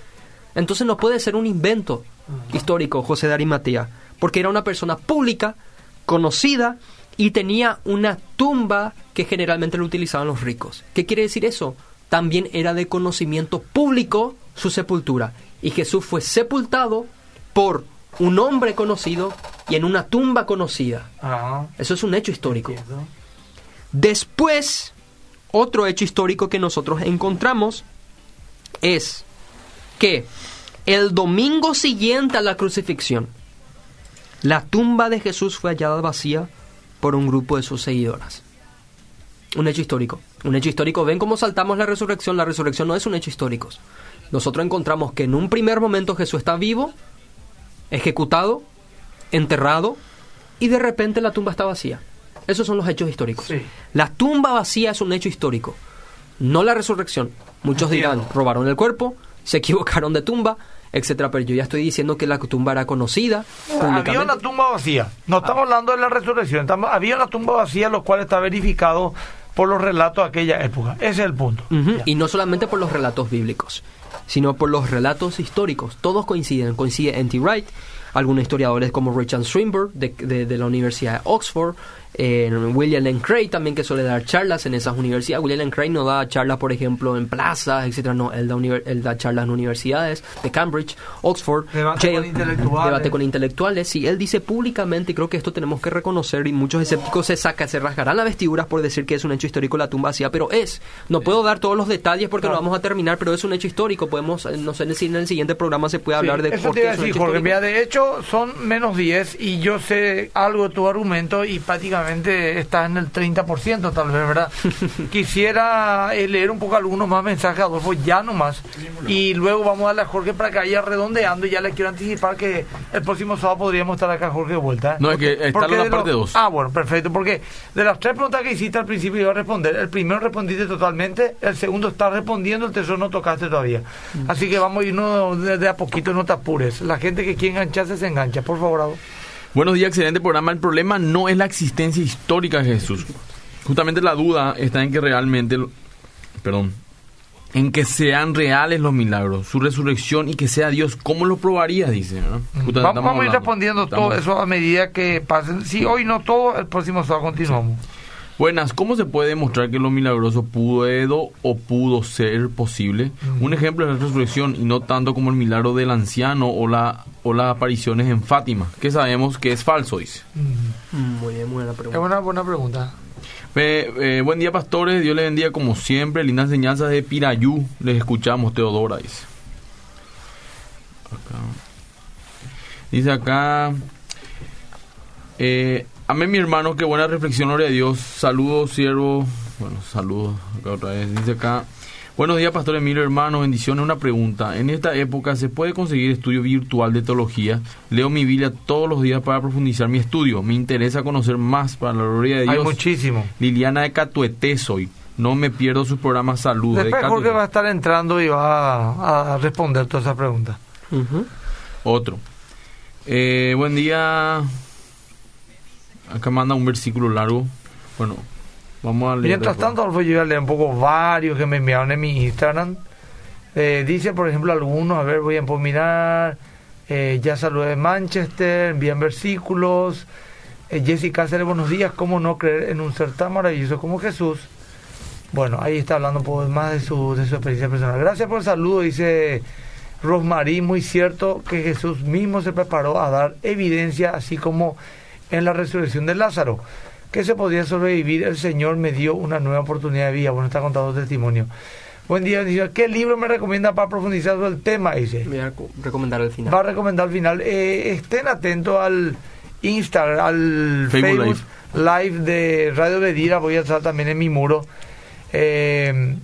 Entonces no puede ser un invento histórico José de Arimatea, porque era una persona pública, conocida y tenía una tumba que generalmente lo utilizaban los ricos. ¿Qué quiere decir eso? También era de conocimiento público su sepultura. Y Jesús fue sepultado por un hombre conocido y en una tumba conocida. Eso es un hecho histórico. Después, otro hecho histórico que nosotros encontramos es que el domingo siguiente a la crucifixión, la tumba de Jesús fue hallada vacía por un grupo de sus seguidoras. Un hecho histórico. Un hecho histórico. ¿Ven cómo saltamos la resurrección? La resurrección no es un hecho histórico. Nosotros encontramos que en un primer momento Jesús está vivo, ejecutado, enterrado y de repente la tumba está vacía. Esos son los hechos históricos. La tumba vacía es un hecho histórico, no la resurrección. Muchos dirán, robaron el cuerpo, se equivocaron de tumba, etcétera. Pero yo ya estoy diciendo que la tumba era conocida. Había una tumba vacía. No estamos hablando de la resurrección. Estamos, había una tumba vacía, lo cual está verificado por los relatos de aquella época. Ese es el punto. Y no solamente por los relatos bíblicos, sino por los relatos históricos. Todos coinciden. Coincide N.T. Wright, algunos historiadores como Richard Swinburne de, de, de la Universidad de Oxford, eh, William Lane Craig también que suele dar charlas en esas universidades. William Lane Craig no da charlas, por ejemplo, en plazas, etcétera. No, él da, él da charlas en universidades de Cambridge, Oxford, debate, Yale, con, intelectuales. debate con intelectuales. Y él dice públicamente, y creo que esto tenemos que reconocer, y muchos escépticos se sacan, se rasgarán las vestiduras por decir que es un hecho histórico la tumba vacía, pero es. No puedo dar todos los detalles porque claro. no vamos a terminar, pero es un hecho histórico. Podemos, no sé si en el siguiente programa se puede hablar sí, de eso por qué es un hecho Jorge, mira, de hecho son menos 10 y yo sé algo de tu argumento y prácticamente está en el 30% tal vez, ¿verdad? Quisiera eh, leer un poco algunos más mensajes, Adolfo, ya nomás. Y luego vamos a darle a Jorge para que vaya redondeando. Y ya le quiero anticipar que el próximo sábado podríamos estar acá, Jorge, de vuelta. ¿eh? No, porque, es que está la parte 2. Ah, bueno, perfecto. Porque de las tres preguntas que hiciste al principio iba a responder. El primero respondiste totalmente, el segundo está respondiendo, el tercero no tocaste todavía. Mm. Así que vamos a irnos de, de, a poquito, no te apures. La gente que quiere engancharse se engancha. Por favor, Adolfo. Buenos días, excelente programa. El problema no es la existencia histórica de Jesús. Justamente la duda está en que realmente, perdón, en que sean reales los milagros, su resurrección y que sea Dios. ¿Cómo lo probaría? Dice. ¿no? Vamos, vamos a ir respondiendo estamos... todo eso a medida que pasen. Si hoy no todo, el próximo sábado continuamos. Sí. Buenas, ¿cómo se puede demostrar que lo milagroso pudo o pudo ser posible? Un ejemplo es la resurrección y no tanto como el milagro del anciano o, la, o las apariciones en Fátima, que sabemos que es falso, dice. -huh. Muy bien, buena pregunta. Es una buena pregunta. Eh, eh, buen día, pastores. Dios les bendiga como siempre. Lindas enseñanzas de Pirayú. Les escuchamos, Teodora, dice. Acá. Dice acá. Eh, Amén, mi hermano, qué buena reflexión, gloria a Dios. Saludos, siervo. Bueno, saludos acá otra vez. Dice acá. Buenos días, Pastor Emilio, hermano. Bendiciones. Una pregunta. En esta época, ¿se puede conseguir estudio virtual de teología? Leo mi Biblia todos los días para profundizar mi estudio. Me interesa conocer más para la gloria de Dios. Hay muchísimo. Liliana de Catuete soy. No me pierdo su programa Salud. Después de Jorge va a estar entrando y va a, responder todas esas preguntas. Uh -huh. Otro. Eh, buen día. Acá manda un versículo largo. Bueno, vamos a leer. Mientras tanto, Alfredo, yo voy a leer un poco varios que me enviaron en mi Instagram. Eh, dice, por ejemplo, algunos, a ver, voy a mirar. Eh, ya saludé de Manchester, envían versículos. Eh, Jessica Cáceres, buenos días. ¿Cómo no creer en un ser tan maravilloso como Jesús? Bueno, ahí está hablando un poco más de su, de su experiencia personal. Gracias por el saludo, dice Rosmarie. Muy cierto que Jesús mismo se preparó a dar evidencia, así como en la resurrección de Lázaro, que se podía sobrevivir, el Señor me dio una nueva oportunidad de vida. Bueno, está contando testimonio. Buen día, dice, ¿qué libro me recomienda para profundizar sobre el tema? Dice. Voy a recomendar al final. Va a recomendar al final. Eh, estén atentos al Instagram, al Facebook, Facebook Live. Live. de Radio Bedira, voy a estar también en mi muro. Eh,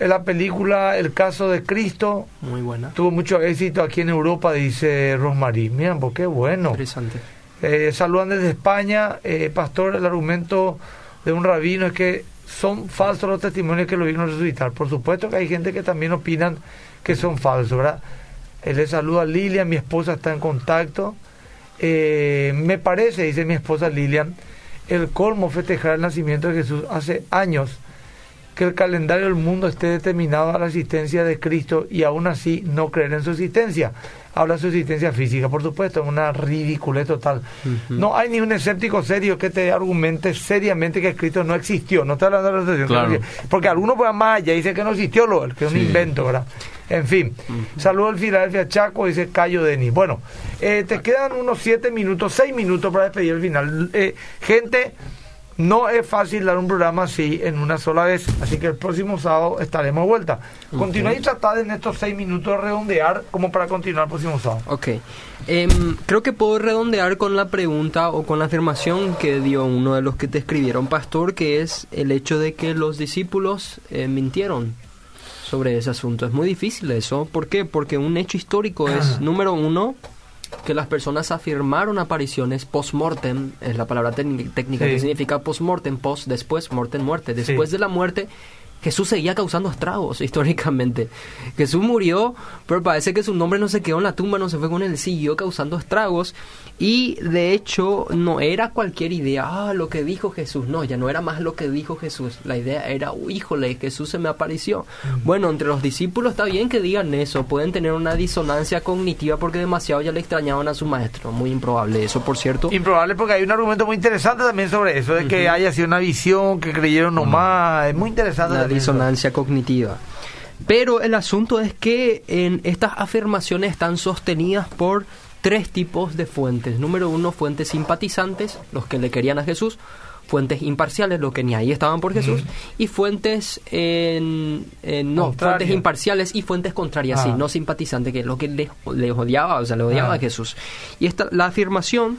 en la película El caso de Cristo. Muy buena. Tuvo mucho éxito aquí en Europa, dice Rosmarie. Miren, pues qué bueno. Interesante. Eh, saludan desde España. Eh, pastor, el argumento de un rabino es que son falsos los testimonios que lo vino a resucitar. Por supuesto que hay gente que también opinan que son falsos, ¿verdad? Eh, le saluda a Lilian, mi esposa está en contacto. Eh, me parece, dice mi esposa Lilian, el colmo festejar el nacimiento de Jesús hace años que el calendario del mundo esté determinado a la existencia de Cristo y aún así no creer en su existencia. Habla de su existencia física, por supuesto, es una ridiculez total. Uh -huh. No hay ni un escéptico serio que te argumente seriamente que Cristo no existió. No está hablando de la. Claro. Porque algunos pues más allá dice que no existió, lo, que es un invento, ¿verdad? En fin, uh -huh. saludo al Filadelfia Chaco, dice Cayo Denis. Bueno, eh, te quedan unos siete minutos, seis minutos para despedir el final. Eh, gente, no es fácil dar un programa así en una sola vez, así que el próximo sábado estaremos de vuelta. Okay. Continuar y tratar en estos seis minutos de redondear como para continuar el próximo sábado. Ok. Eh, creo que puedo redondear con la pregunta o con la afirmación que dio uno de los que te escribieron, Pastor, que es el hecho de que los discípulos eh, mintieron sobre ese asunto. Es muy difícil eso. ¿Por qué? Porque un hecho histórico es, número uno, que las personas afirmaron apariciones post-mortem, es la palabra técnica Sí. que significa post-mortem, post, después, mortem, muerte. Después Sí. de la muerte, Jesús seguía causando estragos históricamente. Jesús murió, pero parece que su nombre no se quedó en la tumba, no se fue con él, siguió causando estragos. Y de hecho no era cualquier idea, ah, lo que dijo Jesús, no, ya no era más lo que dijo Jesús. La idea era, híjole, Jesús se me apareció. Bueno, entre los discípulos está bien que digan eso, pueden tener una disonancia cognitiva porque demasiado ya le extrañaban a su maestro. Muy improbable eso, por cierto. Improbable porque hay un argumento muy interesante también sobre eso, de que haya sido una visión, que creyeron nomás, es muy interesante. La disonancia cognitiva. Pero el asunto es que en estas afirmaciones están sostenidas por tres tipos de fuentes. Número uno, fuentes simpatizantes, los que le querían a Jesús. Fuentes imparciales, los que ni ahí estaban por Jesús. Y fuentes, en, en- no, fuentes imparciales y fuentes contrarias, sí, Ah. no simpatizantes, que es lo que le, le odiaba, o sea, le odiaba Ah. a Jesús. Y esta, la afirmación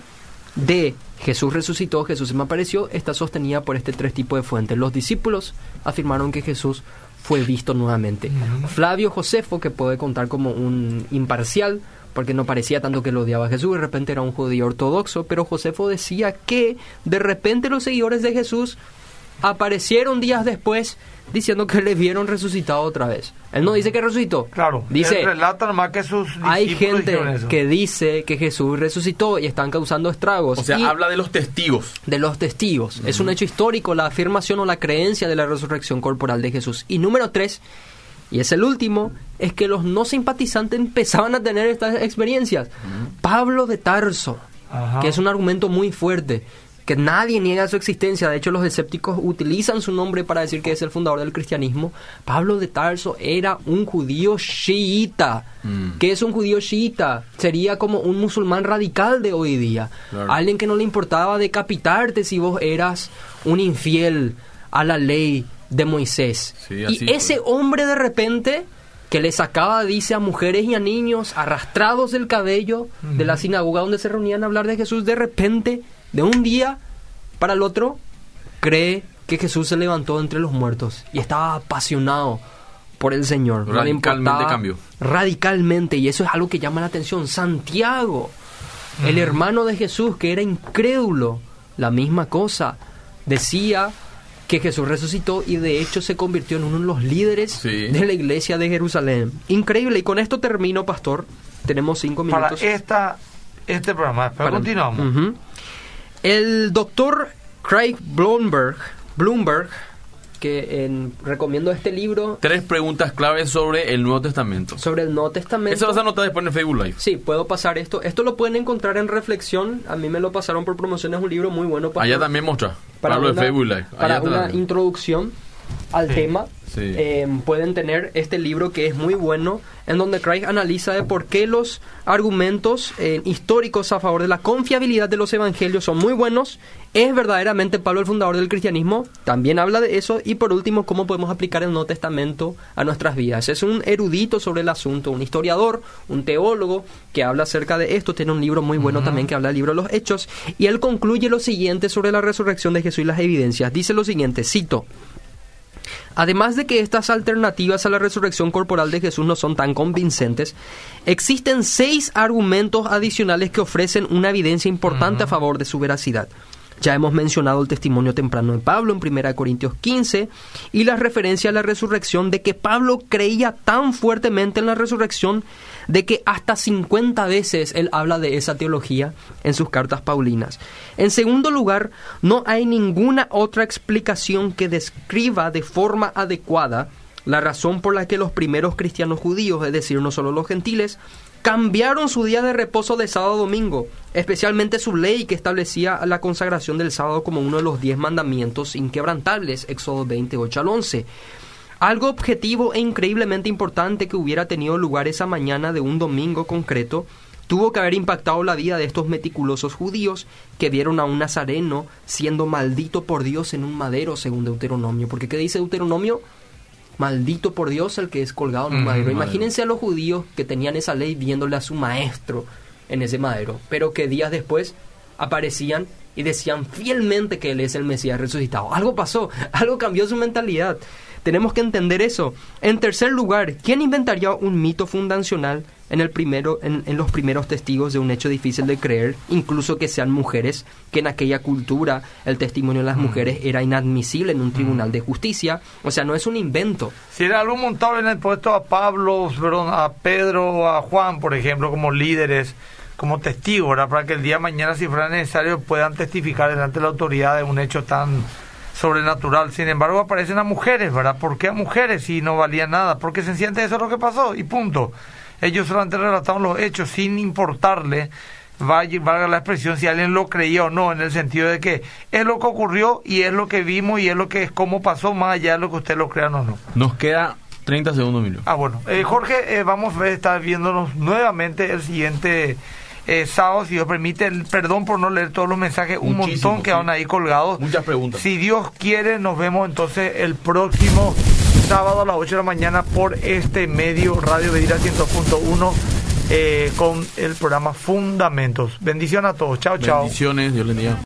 de Jesús resucitó, Jesús se me apareció, está sostenida por este tres tipos de fuentes. Los discípulos afirmaron que Jesús fue visto nuevamente. Flavio Josefo, que puede contar como un imparcial, porque no parecía tanto que lo odiaba a Jesús, de repente era un judío ortodoxo, pero Josefo decía que de repente los seguidores de Jesús aparecieron días después diciendo que le vieron resucitado otra vez. Él no dice que resucitó. Claro, dice él relata nomás que sus hay gente que dice que Jesús resucitó y están causando estragos. O sea, Y habla de los testigos. de los testigos. Es un hecho histórico la afirmación o la creencia de la resurrección corporal de Jesús. Y número tres, y es el último, es que los no simpatizantes empezaban a tener estas experiencias. Pablo de Tarso, Ajá. que es un argumento muy fuerte, que nadie niega su existencia, de hecho los escépticos utilizan su nombre para decir que es el fundador del cristianismo. Pablo de Tarso era un judío chiita. Mm. ¿Qué es un judío chiita? Sería como un musulmán radical de hoy día. Claro. Alguien que no le importaba decapitarte si vos eras un infiel a la ley de Moisés. Sí, y ese fue. hombre de repente que le sacaba, dice, a mujeres y a niños arrastrados del cabello de la sinagoga donde se reunían a hablar de Jesús, de repente, de un día para el otro, cree que Jesús se levantó entre los muertos y estaba apasionado por el Señor. Radicalmente cambió. Radicalmente, y eso es algo que llama la atención. Santiago, el hermano de Jesús, que era incrédulo, la misma cosa, decía que Jesús resucitó y de hecho se convirtió en uno de los líderes Sí. de la iglesia de Jerusalén. Increíble, y con esto termino, pastor. Tenemos cinco Para minutos. esta, este programa, pero Para- continuamos. El doctor Craig Bloomberg, Bloomberg que en- recomiendo este libro Tres preguntas claves sobre el Nuevo Testamento. sobre el Nuevo Testamento. Eso vas a anotar después en Facebook Live. Sí, puedo pasar esto. Esto lo pueden encontrar en Reflexión. A mí me lo pasaron por promoción. Es un libro muy bueno para, Allá también muestra. para de Facebook Live. para una también. introducción al Sí. tema. Sí. Eh, pueden tener este libro que es muy bueno, en donde Craig analiza de por qué los argumentos eh, históricos a favor de la confiabilidad de los evangelios son muy buenos. ¿Es verdaderamente Pablo el fundador del cristianismo? También habla de eso. Y por último, cómo podemos aplicar el Nuevo Testamento a nuestras vidas. Es un erudito sobre el asunto, un historiador, un teólogo que habla acerca de esto. Tiene un libro muy bueno también que habla del libro de los Hechos. Y él concluye lo siguiente sobre la resurrección de Jesús y las evidencias. Dice lo siguiente, cito. Además de que estas alternativas a la resurrección corporal de Jesús no son tan convincentes, existen seis argumentos adicionales que ofrecen una evidencia importante a favor de su veracidad. Ya hemos mencionado el testimonio temprano de Pablo en 1 Corintios 15 y la referencia a la resurrección de que Pablo creía tan fuertemente en la resurrección de que hasta 50 veces él habla de esa teología en sus cartas paulinas. En segundo lugar, no hay ninguna otra explicación que describa de forma adecuada la razón por la que los primeros cristianos judíos, es decir, no solo los gentiles, cambiaron su día de reposo de sábado a domingo, especialmente su ley que establecía la consagración del sábado como uno de los diez mandamientos inquebrantables, Éxodo 28 al 11. Algo objetivo e increíblemente importante que hubiera tenido lugar esa mañana de un domingo concreto tuvo que haber impactado la vida de estos meticulosos judíos que vieron a un nazareno siendo maldito por Dios en un madero, según Deuteronomio. Porque ¿qué dice Deuteronomio? Maldito por Dios el que es colgado en un madero. Imagínense a los judíos que tenían esa ley viéndole a su maestro en ese madero, pero que días después aparecían y decían fielmente que él es el Mesías resucitado. Algo pasó, algo cambió su mentalidad. Tenemos que entender eso. En tercer lugar, ¿quién inventaría un mito fundacional en, el primero, en, en, los primeros testigos de un hecho difícil de creer, incluso que sean mujeres, que en aquella cultura el testimonio de las mm. mujeres era inadmisible en un tribunal mm. de justicia. O sea, no es un invento. Si era algo montado en el puesto a Pablo, a Pedro, a Juan, por ejemplo, como líderes, como testigos, para que el día de mañana, si fuera necesario, puedan testificar delante de la autoridad de un hecho tan sobrenatural. Sin embargo, aparecen a mujeres, ¿verdad? ¿Por qué a mujeres si no valía nada? Porque sencillamente eso es lo que pasó y punto. Ellos solamente relataron los hechos sin importarle, valga la expresión, si alguien lo creía o no, en el sentido de que es lo que ocurrió y es lo que vimos y es lo que es cómo pasó, más allá de lo que usted lo crean o no. Nos queda 30 segundos, Emilio. Ah, bueno. Eh, Jorge, eh, vamos a estar viéndonos nuevamente el siguiente eh, sábado, si Dios permite. Perdón por no leer todos los mensajes, un montón que van ahí colgados. Muchas preguntas. Si Dios quiere, nos vemos entonces el próximo sábado a las 8 de la mañana por este medio Radio Vedira 100.1 eh, con el programa Fundamentos. Bendiciones a todos. Chao, chao. Bendiciones, Dios les bendiga.